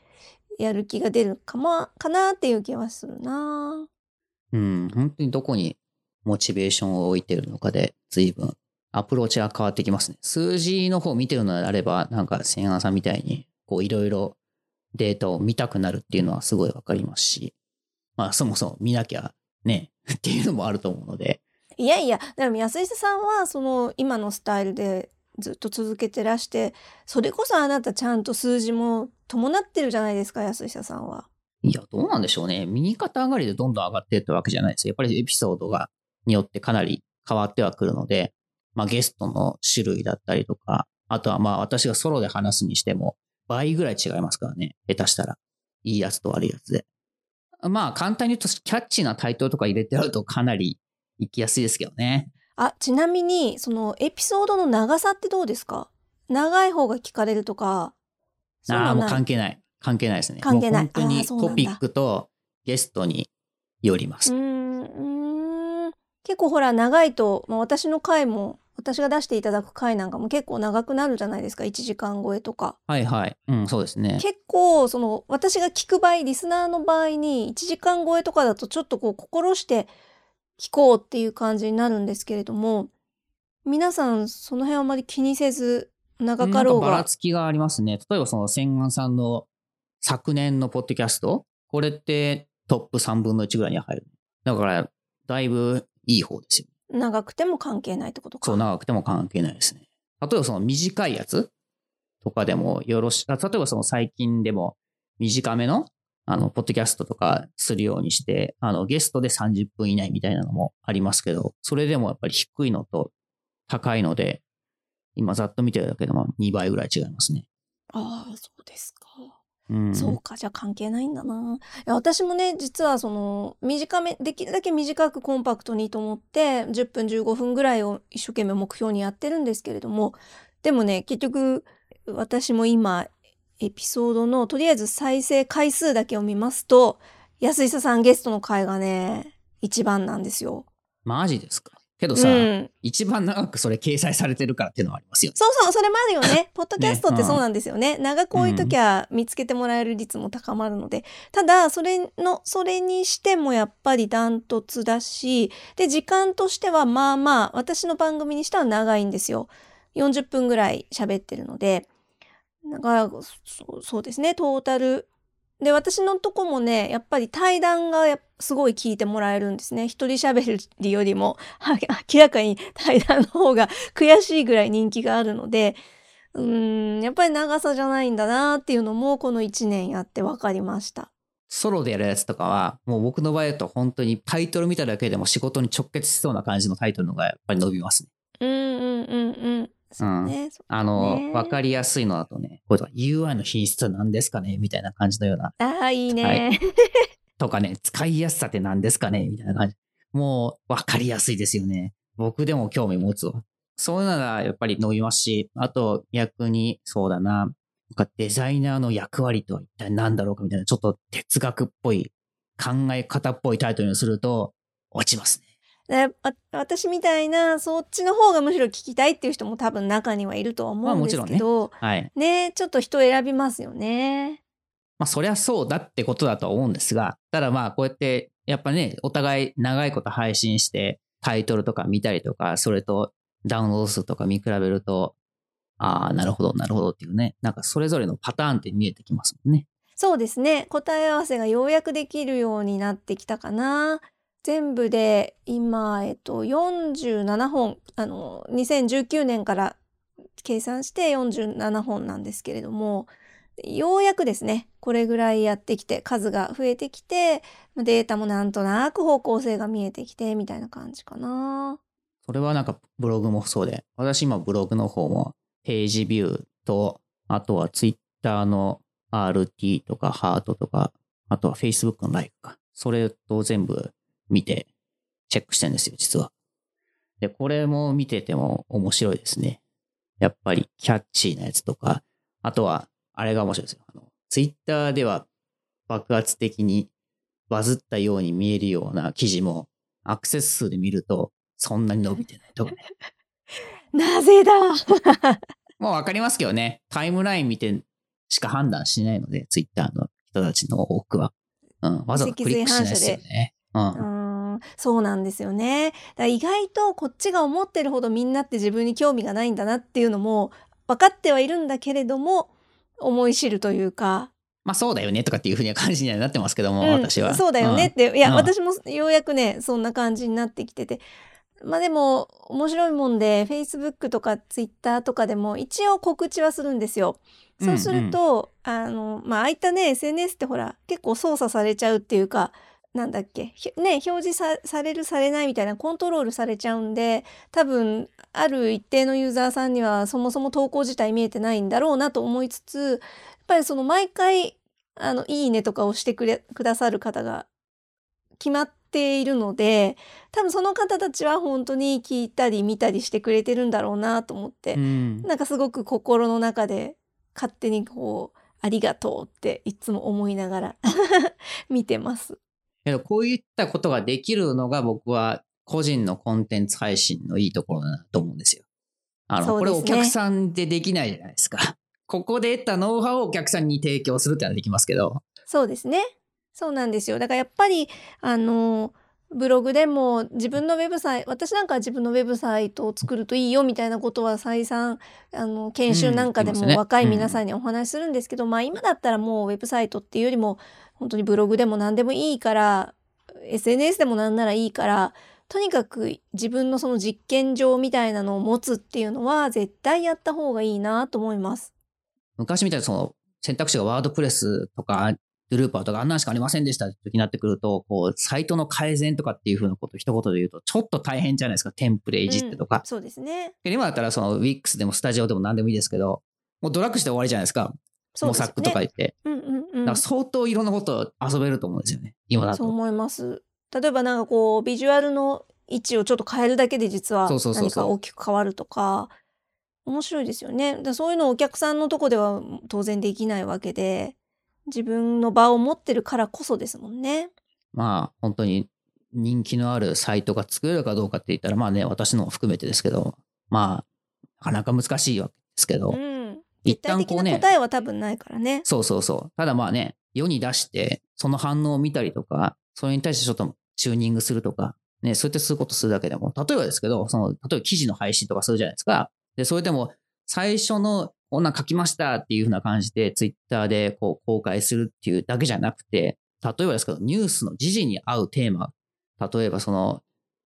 やる気が出るかもかなっていう気はするなうん。本当にどこにモチベーションを置いてるのかで、随分アプローチが変わってきますね。数字の方見てるのであれば、なんか、千安さんみたいに、こう、いろいろデータを見たくなるっていうのはすごいわかりますし、まあ、そもそも見なきゃね、*laughs* っていうのもあると思うので、いやいやでも安井さんはその今のスタイルでずっと続けてらしてそれこそあなたちゃんと数字も伴ってるじゃないですか安井さんは。いや、どうなんでしょうね。右肩上がりでどんどん上がっていったわけじゃないですよ。やっぱりエピソードが、によってかなり変わってはくるので、まあゲストの種類だったりとか、あとはまあ私がソロで話すにしても、倍ぐらい違いますからね。下手したら。いいやつと悪いやつで。まあ簡単に言うと、キャッチーなタイトルとか入れてあるとかなり行きやすいですけどね。あちなみにそのエピソードの長さってどうですか？長い方が聞かれるとかああ、もう関係ない。関係ないですね。関係ない本当にトピックとゲストによります。うん結構ほら長いと、まあ、私の回も私が出していただく回なんかも結構長くなるじゃないですか1時間超えとか。はいはい。うん、そうですね。結構その私が聞く場合リスナーの場合に1時間超えとかだとちょっとこう心して聞こうっていう感じになるんですけれども皆さんその辺はあまり気にせず長かろなんかばらうがつきがありますね。例えばその千眼さんの昨年のポッドキャスト、これってトップ3分の1ぐらいに入る。だから、だいぶいい方ですよ。長くても関係ないってことか。そう、長くても関係ないですね。例えばその短いやつとかでもよろし、あ例えばその最近でも短めの、あの、ポッドキャストとかするようにして、あの、ゲストで30分以内みたいなのもありますけど、それでもやっぱり低いのと高いので、今ざっと見てるだけでも2倍ぐらい違いますね。ああそうですか。うん。そうかじゃあ関係ないんだな。いや私もね実はその短めできるだけ短くコンパクトにと思って10分15分ぐらいを一生懸命目標にやってるんですけれどもでもね結局私も今エピソードのとりあえず再生回数だけを見ますと安井さんゲストの回がね一番なんですよ。マジですか？けどうさ、ん、一番長くそれ掲載されてるからっていうのはありますよね。そうそう、それもあるよ *laughs* ね。ポッドキャストってそうなんですよね。長く置いときゃ見つけてもらえる率も高まるので。ただ、それの、それにしてもやっぱりダントツだし、で、時間としてはまあまあ、私の番組にしては長いんですよ。40分ぐらい喋ってるので。だから、そうですね、トータル。で、私のとこもね、やっぱり対談がすごい聞いてもらえるんですね。一人喋りよりも、*laughs* は明らかに対談の方が *laughs* 悔しいぐらい人気があるので、うーん、やっぱり長さじゃないんだなっていうのも、この1年やって分かりました。ソロでやるやつとかは、もう僕の場合だと本当にタイトル見ただけでも仕事に直結しそうな感じのタイトルのがやっぱり伸びますね。うんうんうんうん。そうあの、ねわかりやすいのだとね、これとか UI の品質は何ですかねみたいな感じのような、ああ、いいね。はい *laughs* とかね、使いやすさって何ですかねみたいな感じ。もう、わかりやすいですよね。僕でも興味持つわ。そういうのがやっぱり伸びますし、あと逆にそうだな、なんかデザイナーの役割とは一体何だろうかみたいな、ちょっと哲学っぽい考え方っぽいタイトルにすると落ちますね。私みたいなそっちの方がむしろ聞きたいっていう人も多分中にはいるとは思うんですけど、はい。ねちょっと人選びますよね。まあそりゃそうだってことだとは思うんですが、ただまあこうやってやっぱね、お互い長いこと配信してタイトルとか見たりとか、それとダウンロード数とか見比べると、ああ、なるほど、なるほどっていうね、なんかそれぞれのパターンって見えてきますもんね。そうですね。答え合わせがようやくできるようになってきたかな。全部で今、えっと、47本、あの、2019年から計算して47本なんですけれども、ようやくですね、これぐらいやってきて、数が増えてきて、データもなんとなく方向性が見えてきて、みたいな感じかな。それはなんかブログもそうで、私今ブログの方もページビューと、あとはツイッターの RT とかハートとか、あとは Facebook のライクか。それと全部見てチェックしてるんですよ、実は。で、これも見てても面白いですね。やっぱりキャッチーなやつとか、あとは、あれが面白いですよ。あの、ツイッターでは爆発的にバズったように見えるような記事も、アクセス数で見ると、そんなに伸びてないとかね。*laughs* なぜだ *laughs* もうわかりますけどね。タイムライン見てしか判断しないので、ツイッターの人たちの多くは。うん。わざわざクリックしないですよね。うん。うん、そうなんですよね。だから意外とこっちが思ってるほどみんなって自分に興味がないんだなっていうのも分かってはいるんだけれども、思い知るというか。まあそうだよねとかっていうふうな感じにはなってますけども、うん私は。そうだよねって、いや、うん私もようやくね、そんな感じになってきてて。まあでも、面白いもんで、Facebook とか Twitter とかでも一応告知はするんですよ。そうすると、あの、まあ、ああいったね、SNS ってほら、結構操作されちゃうっていうか、なんだっけ、ひね、表示さされるされないみたいなコントロールされちゃうんで、多分、ある一定のユーザーさんにはそもそも投稿自体見えてないんだろうなと思いつつ、やっぱりその毎回、あの、いいねとかをしてくれ、くださる方が決まっているので、多分その方たちは本当に聞いたり見たりしてくれてるんだろうなと思ってう、ん。なんかすごく心の中で勝手にこう、ありがとうっていつも思いながら *laughs* 見てます。けど、こういったことができるのが僕は個人のコンテンツ配信のいいところだなと思うんですよ。あの、これお客さんでできないじゃないですか。*laughs* ここで得たノウハウをお客さんに提供するってのはできますけど。そうですね。そうなんですよ。だからやっぱり、あの、ブログでも自分のウェブサイト、私なんかは自分のウェブサイトを作るといいよみたいなことは再三、あの、研修なんかでも若い皆さんにお話しするんですけど、まあ今だったらもうウェブサイトっていうよりも、本当にブログでも何でもいいから、SNS でもなんならいいから、とにかく自分のその実験場みたいなのを持つっていうのは絶対やった方がいいなと思います。昔みたいにその選択肢がワードプレスとか、ドゥルーパーとかあんなんしかありませんでしたって時になってくると、こう、サイトの改善とかっていうふうなことを一言で言うと、ちょっと大変じゃないですか。テンプレいじってとか。そうですね。で今だったらその Wix でもスタジオでも何でもいいですけど、もうドラッグして終わりじゃないですか。そうですよモサックとかね。言って。うんうんうんだから。相当いろんなこと遊べると思うんですよね。今だと。そう思います。例えばなんかこうビジュアルの位置をちょっと変えるだけで実は何か大きく変わるとか面白いですよね。だそういうのをお客さんのとこでは当然できないわけで自分の場を持ってるからこそですもんね。まあ、本当に人気のあるサイトが作れるかどうかって言ったら、まあね、私のも含めてですけど、まあ、なかなか難しいわけですけど、うん。一旦こうね、答えは多分ないからね。そうそうそう。ただまあね、世に出して、その反応を見たりとか、それに対してちょっとチューニングするとか、ね、そうやってすることするだけでも、例えばですけど、その、例えば記事の配信とかするじゃないですか。で、それでも、最初の、こんなん書きましたっていう風な感じで、ツイッターでこう公開するっていうだけじゃなくて、例えばですけど、ニュースの時事に合うテーマ、例えばその、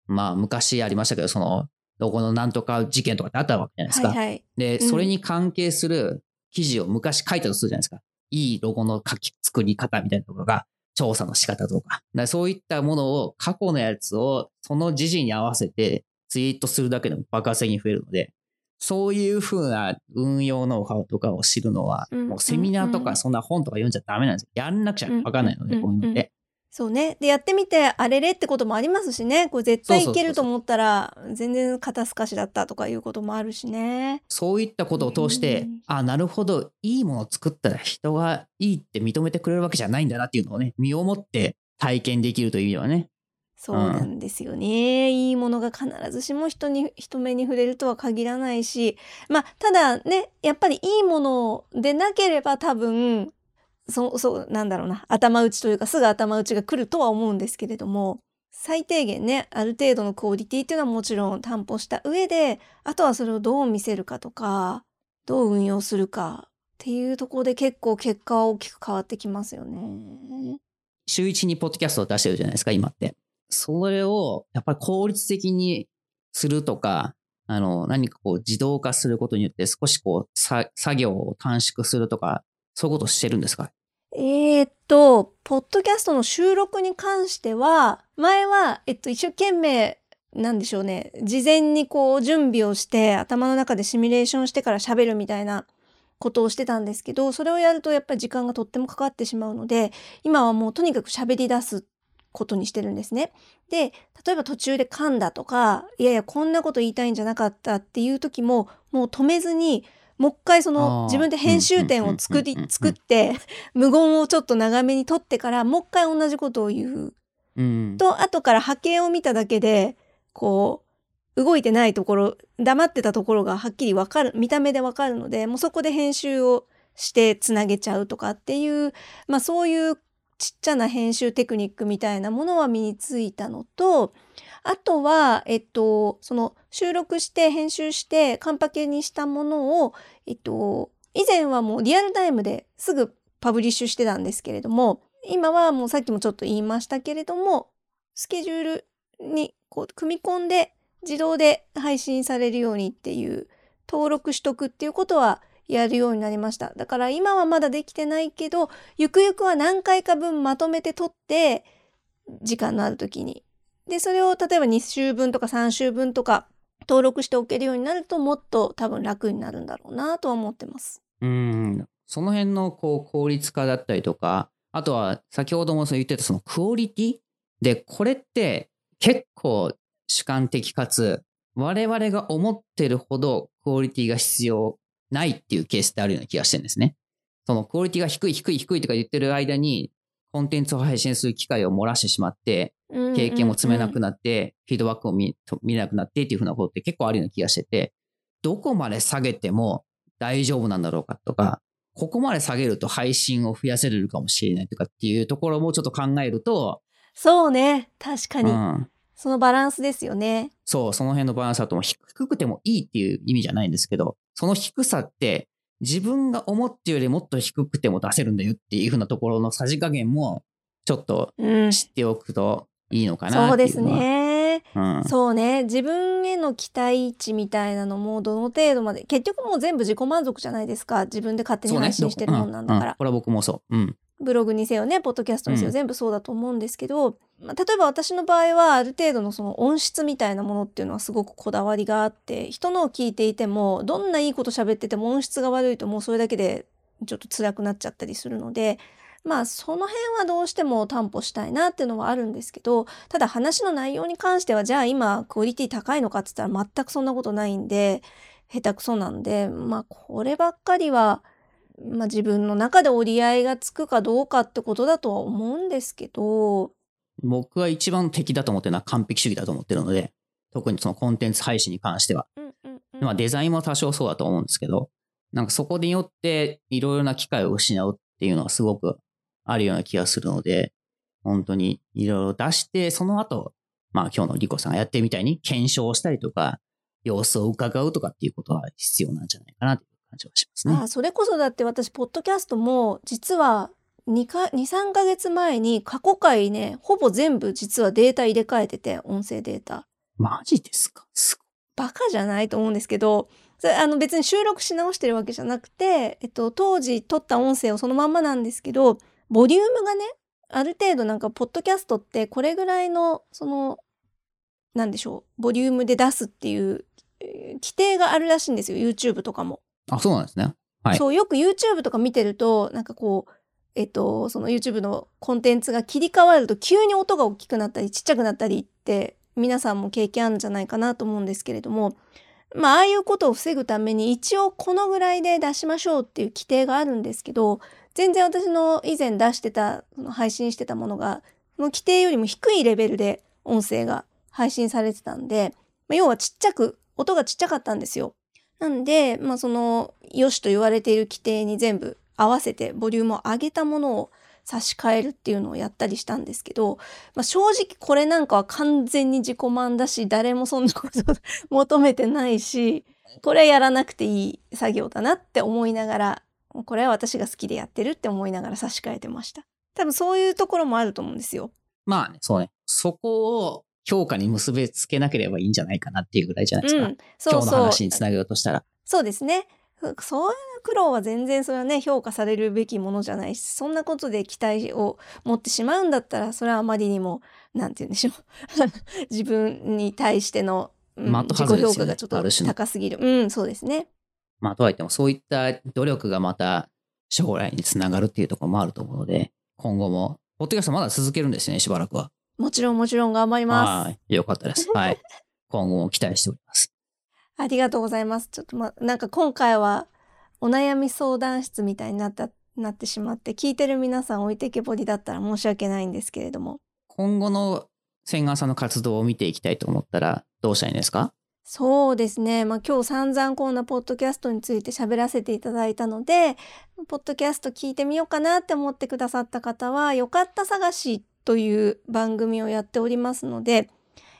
まあ、昔ありましたけど、その、どこのなんとか事件とかってあったわけじゃないですか。はいはい。で、うんそれに関係する記事を昔書いたとするじゃないですか。いいロゴの書き作り方みたいなところが、調査の仕方とか。だからそういったものを、過去のやつを、その時事に合わせてツイートするだけでも爆発的に増えるので、そういう風な運用ノウハウとかを知るのは、うんもうセミナーとかそんな本とか読んじゃダメなんですよ。やんなくちゃわかんないので、うんこういうのって。そうね。で、やってみて、あれれってこともありますしね。これ絶対いけると思ったら、全然肩透かしだったとかいうこともあるしね。そういったことを通して、うんあ、なるほど、いいものを作ったら人がいいって認めてくれるわけじゃないんだなっていうのをね、身をもって体験できるという意味ではね。そうなんですよね。いいものが必ずしも人に、人目に触れるとは限らないし、まあ、ただね、やっぱりいいものでなければ多分、そ、そう、なんだろうな、頭打ちというか、すぐ頭打ちが来るとは思うんですけれども、最低限ね、ある程度のクオリティっていうのはもちろん担保した上で、あとはそれをどう見せるかとか、どう運用するかっていうところで結構結果は大きく変わってきますよね。週一にポッドキャストを出してるじゃないですか、今って。それを、やっぱり効率的にするとか、あの、何かこう自動化することによって少しこう、作業を短縮するとか、そういうことしてるんですか？えーっと、ポッドキャストの収録に関しては、前は、えっと、一生懸命、なんでしょうね、事前にこう、準備をして、頭の中でシミュレーションしてから喋るみたいなことをしてたんですけど、それをやるとやっぱり時間がとってもかかってしまうので、今はもうとにかく喋り出すことにしてるんですね。で、例えば途中で噛んだとか、いやいや、こんなこと言いたいんじゃなかったっていう時も、もう止めずに、もう一回その自分で編集点を作り作って、*laughs* 無言をちょっと長めに取ってから、もう一回同じことを言う。うん。と、後から波形を見ただけで、こう、動いてないところ、黙ってたところがはっきりわかる、見た目でわかるので、もうそこで編集をしてつなげちゃうとかっていう、まあそういうちっちゃな編集テクニックみたいなものは身についたのと、あとは、えっと、その収録して編集してカンパケにしたものを、えっと、以前はもうリアルタイムですぐパブリッシュしてたんですけれども、今はもうさっきもちょっと言いましたけれども、スケジュールにこう組み込んで自動で配信されるようにっていう登録しとくっていうことはやるようになりました。だから今はまだできてないけど、ゆくゆくは何回か分まとめて撮って、時間のある時に。で、それを例えば2週分とか3週分とか登録しておけるようになるともっと多分楽になるんだろうなとは思ってます。うん。その辺のこう効率化だったりとか、あとは先ほども言ってたそのクオリティで、これって結構主観的かつ、我々が思ってるほどクオリティが必要ないっていうケースってあるような気がしてるんですね。そのクオリティが低い低い低いとか言ってる間に、コンテンツを配信する機会を漏らしてしまって、経験も積めなくななって、フィードバックを見と見れなくなってっていうふうなことって結構あるような気がしてて、どこまで下げても大丈夫なんだろうかとか、ここまで下げると配信を増やせれるかもしれないとかっていうところもちょっと考えると、そうね。確かに。うん、そのバランスですよね。そう、その辺のバランスだとも低くてもいいっていう意味じゃないんですけど、その低さって自分が思ってよりもっと低くても出せるんだよっていうふうなところのさじ加減もちょっとうん。知っておくといいのかなそうです。ね。うん。そうね。自分への期待値みたいなのもどの程度まで、結局もう全部自己満足じゃないですか。自分で勝手に配信してるもんなんだから。ううこれは僕もそう。うん。ブログにせよね、ポッドキャストにせよ、うん全部そうだと思うんですけど、まあ、例えば私の場合はある程度のその音質みたいなものっていうのはすごくこだわりがあって、人のを聞いていても、どんないいこと喋ってても音質が悪いともうそれだけでちょっと辛くなっちゃったりするので、まあその辺はどうしても担保したいなっていうのはあるんですけど、ただ話の内容に関してはじゃあ今クオリティ高いのかって言ったら全くそんなことないんで、下手くそなんで、まあこればっかりは、まあ自分の中で折り合いがつくかどうかってことだとは思うんですけど、僕は一番敵だと思ってるのは完璧主義だと思ってるので、特にそのコンテンツ配信に関しては。うんうんうんまあデザインも多少そうだと思うんですけど、なんかそこによっていろいろな機会を失うっていうのはすごくあるような気がするので、本当にいろいろ出して、その後、まあ今日のリコさんがやってるみたいに検証したりとか、様子を伺うとかっていうことは必要なんじゃないかなという感じはしますね。ああそれこそだって私、ポッドキャストも実は2か、2、3ヶ月前に過去回ね、ほぼ全部実はデータ入れ替えてて、音声データ。マジですか？すバカじゃないと思うんですけど、それあの別に収録し直してるわけじゃなくて、えっと、当時撮った音声をそのまんまなんですけど、ボリュームがね、ある程度なんか、ポッドキャストってこれぐらいの、その、なんでしょう、ボリュームで出すっていう、えー規定があるらしいんですよ、YouTube とかも。あ、そうなんですね。はいそう、よく YouTube とか見てると、なんかこう、えっと、その YouTube のコンテンツが切り替わると急に音が大きくなったりちっちゃくなったりって皆さんも経験あるんじゃないかなと思うんですけれども、まあ、ああいうことを防ぐために一応このぐらいで出しましょうっていう規定があるんですけど、全然私の以前出してた、配信してたものが、その規定よりも低いレベルで音声が配信されてたんで、まあ、要はちっちゃく、音がちっちゃかったんですよ。なんで、まあその、良しと言われている規定に全部合わせてボリュームを上げたものを差し替えるっていうのをやったりしたんですけど、まあ、正直これなんかは完全に自己満だし、誰もそんなこと *laughs* 求めてないし、これはやらなくていい作業だなって思いながら、これは私が好きでやってるって思いながら差し替えてました。多分そういうところもあると思うんですよ。まあね、そうね。そこを評価に結びつけなければいいんじゃないかなっていうぐらいじゃないですか。うん、そうそう今日の話につなげようとしたら。そうですね。そういう苦労は全然それはね評価されるべきものじゃないしそんなことで期待を持ってしまうんだったらそれはあまりにも何て言うんでしょう *laughs* 自分に対しての、うんね、自己評価がちょっと高すぎるうんそうですね。まあとはいってもそういった努力がまた将来につながるっていうところもあると思うので今後もポッドキャストまだ続けるんですねしばらくは。もちろんもちろん頑張ります。はい。よかったです。*laughs* はい。今後も期待しております。ありがとうございます。ちょっとま、なんか今回はお悩み相談室みたいになった、なってしまって、聞いてる皆さん置いてけぼりだったら申し訳ないんですけれども。今後の千賀さんの活動を見ていきたいと思ったらどうしたらいいんですか？そうですね。まあ今日散々こんなポッドキャストについて喋らせていただいたので、ポッドキャスト聞いてみようかなって思ってくださった方は、よかった探しという番組をやっておりますので、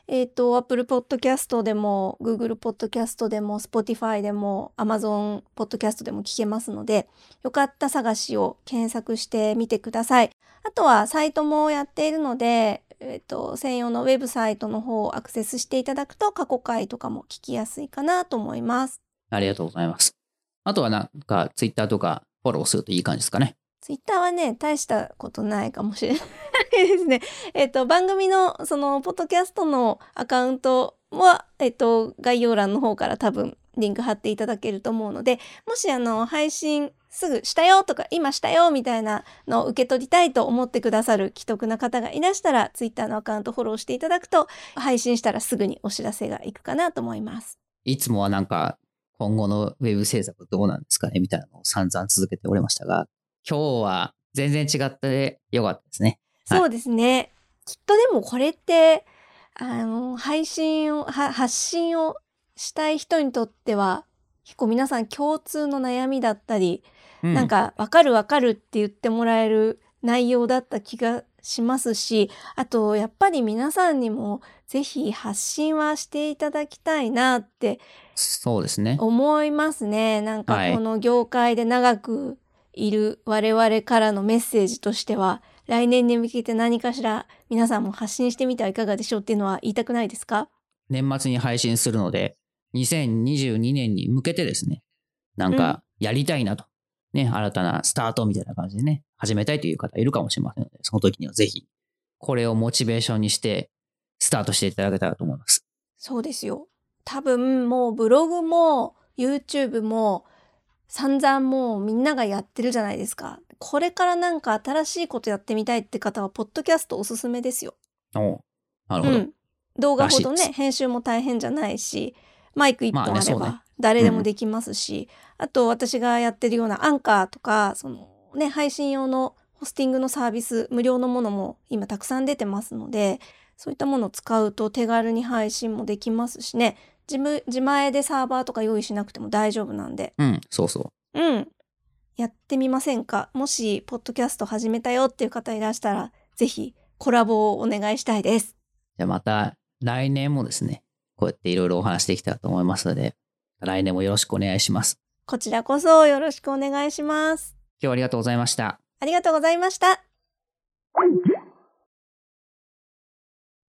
えっ、ー、と、Apple Podcast でも、Google Podcast でも、Spotify でも、Amazon Podcast でも聞けますので、よかった探しを検索してみてください。あとは、サイトもやっているので、えっ、ー、と、専用のウェブサイトの方をアクセスしていただくと、過去回とかも聞きやすいかなと思います。ありがとうございます。あとはなんか、Twitter とかフォローするといい感じですかね。ツイッターはね、大したことないかもしれないですね。*laughs* えっと、番組の、その、ポッドキャストのアカウントは、えっと、概要欄の方から多分、リンク貼っていただけると思うので、もしあの、配信すぐしたよとか、今したよみたいなのを受け取りたいと思ってくださる既得な方がいらしたら、ツイッターのアカウントフォローしていただくと、配信したらすぐにお知らせがいくかなと思います。いつもはなんか、今後のウェブ制作どうなんですかねみたいなのを散々続けておりましたが、今日は全然違ってよかったですね。そうですね。きっとでもこれって、あの、配信を、発信をしたい人にとっては、結構皆さん共通の悩みだったり、うん、なんか、わかるわかるって言ってもらえる内容だった気がしますし、あと、やっぱり皆さんにもぜひ発信はしていただきたいなって、そうですね。思いますね。なんかこの業界で長くいる我々からのメッセージとしては、来年に向けて何かしら皆さんも発信してみてはいかがでしょうっていうのは言いたくないですか？年末に配信するので、2022年に向けてですね、なんかやりたいなと、うん、ね、新たなスタートみたいな感じでね、始めたいという方いるかもしれませんので、その時にはぜひ、これをモチベーションにして、スタートしていただけたらと思います。そうですよ。多分もうブログも YouTube も散々もうみんながやってるじゃないですか。これからなんか新しいことやってみたいって方は、ポッドキャストおすすめですよ。おなるほど、うん。動画ほどね、編集も大変じゃないし、マイク一本あれば誰でもできますし、うん、あと私がやってるようなアンカーとか、そのね、配信用のホスティングのサービス、無料のものも今たくさん出てますので、そういったものを使うと手軽に配信もできますしね、自分、自前でサーバーとか用意しなくても大丈夫なんで。うん、そうそう。うん。やってみませんか？もし、ポッドキャスト始めたよっていう方いらしたら、ぜひコラボをお願いしたいです。じゃあまた来年もですね、こうやっていろいろお話できたらと思いますので、来年もよろしくお願いします。こちらこそよろしくお願いします。今日はありがとうございました。ありがとうございました。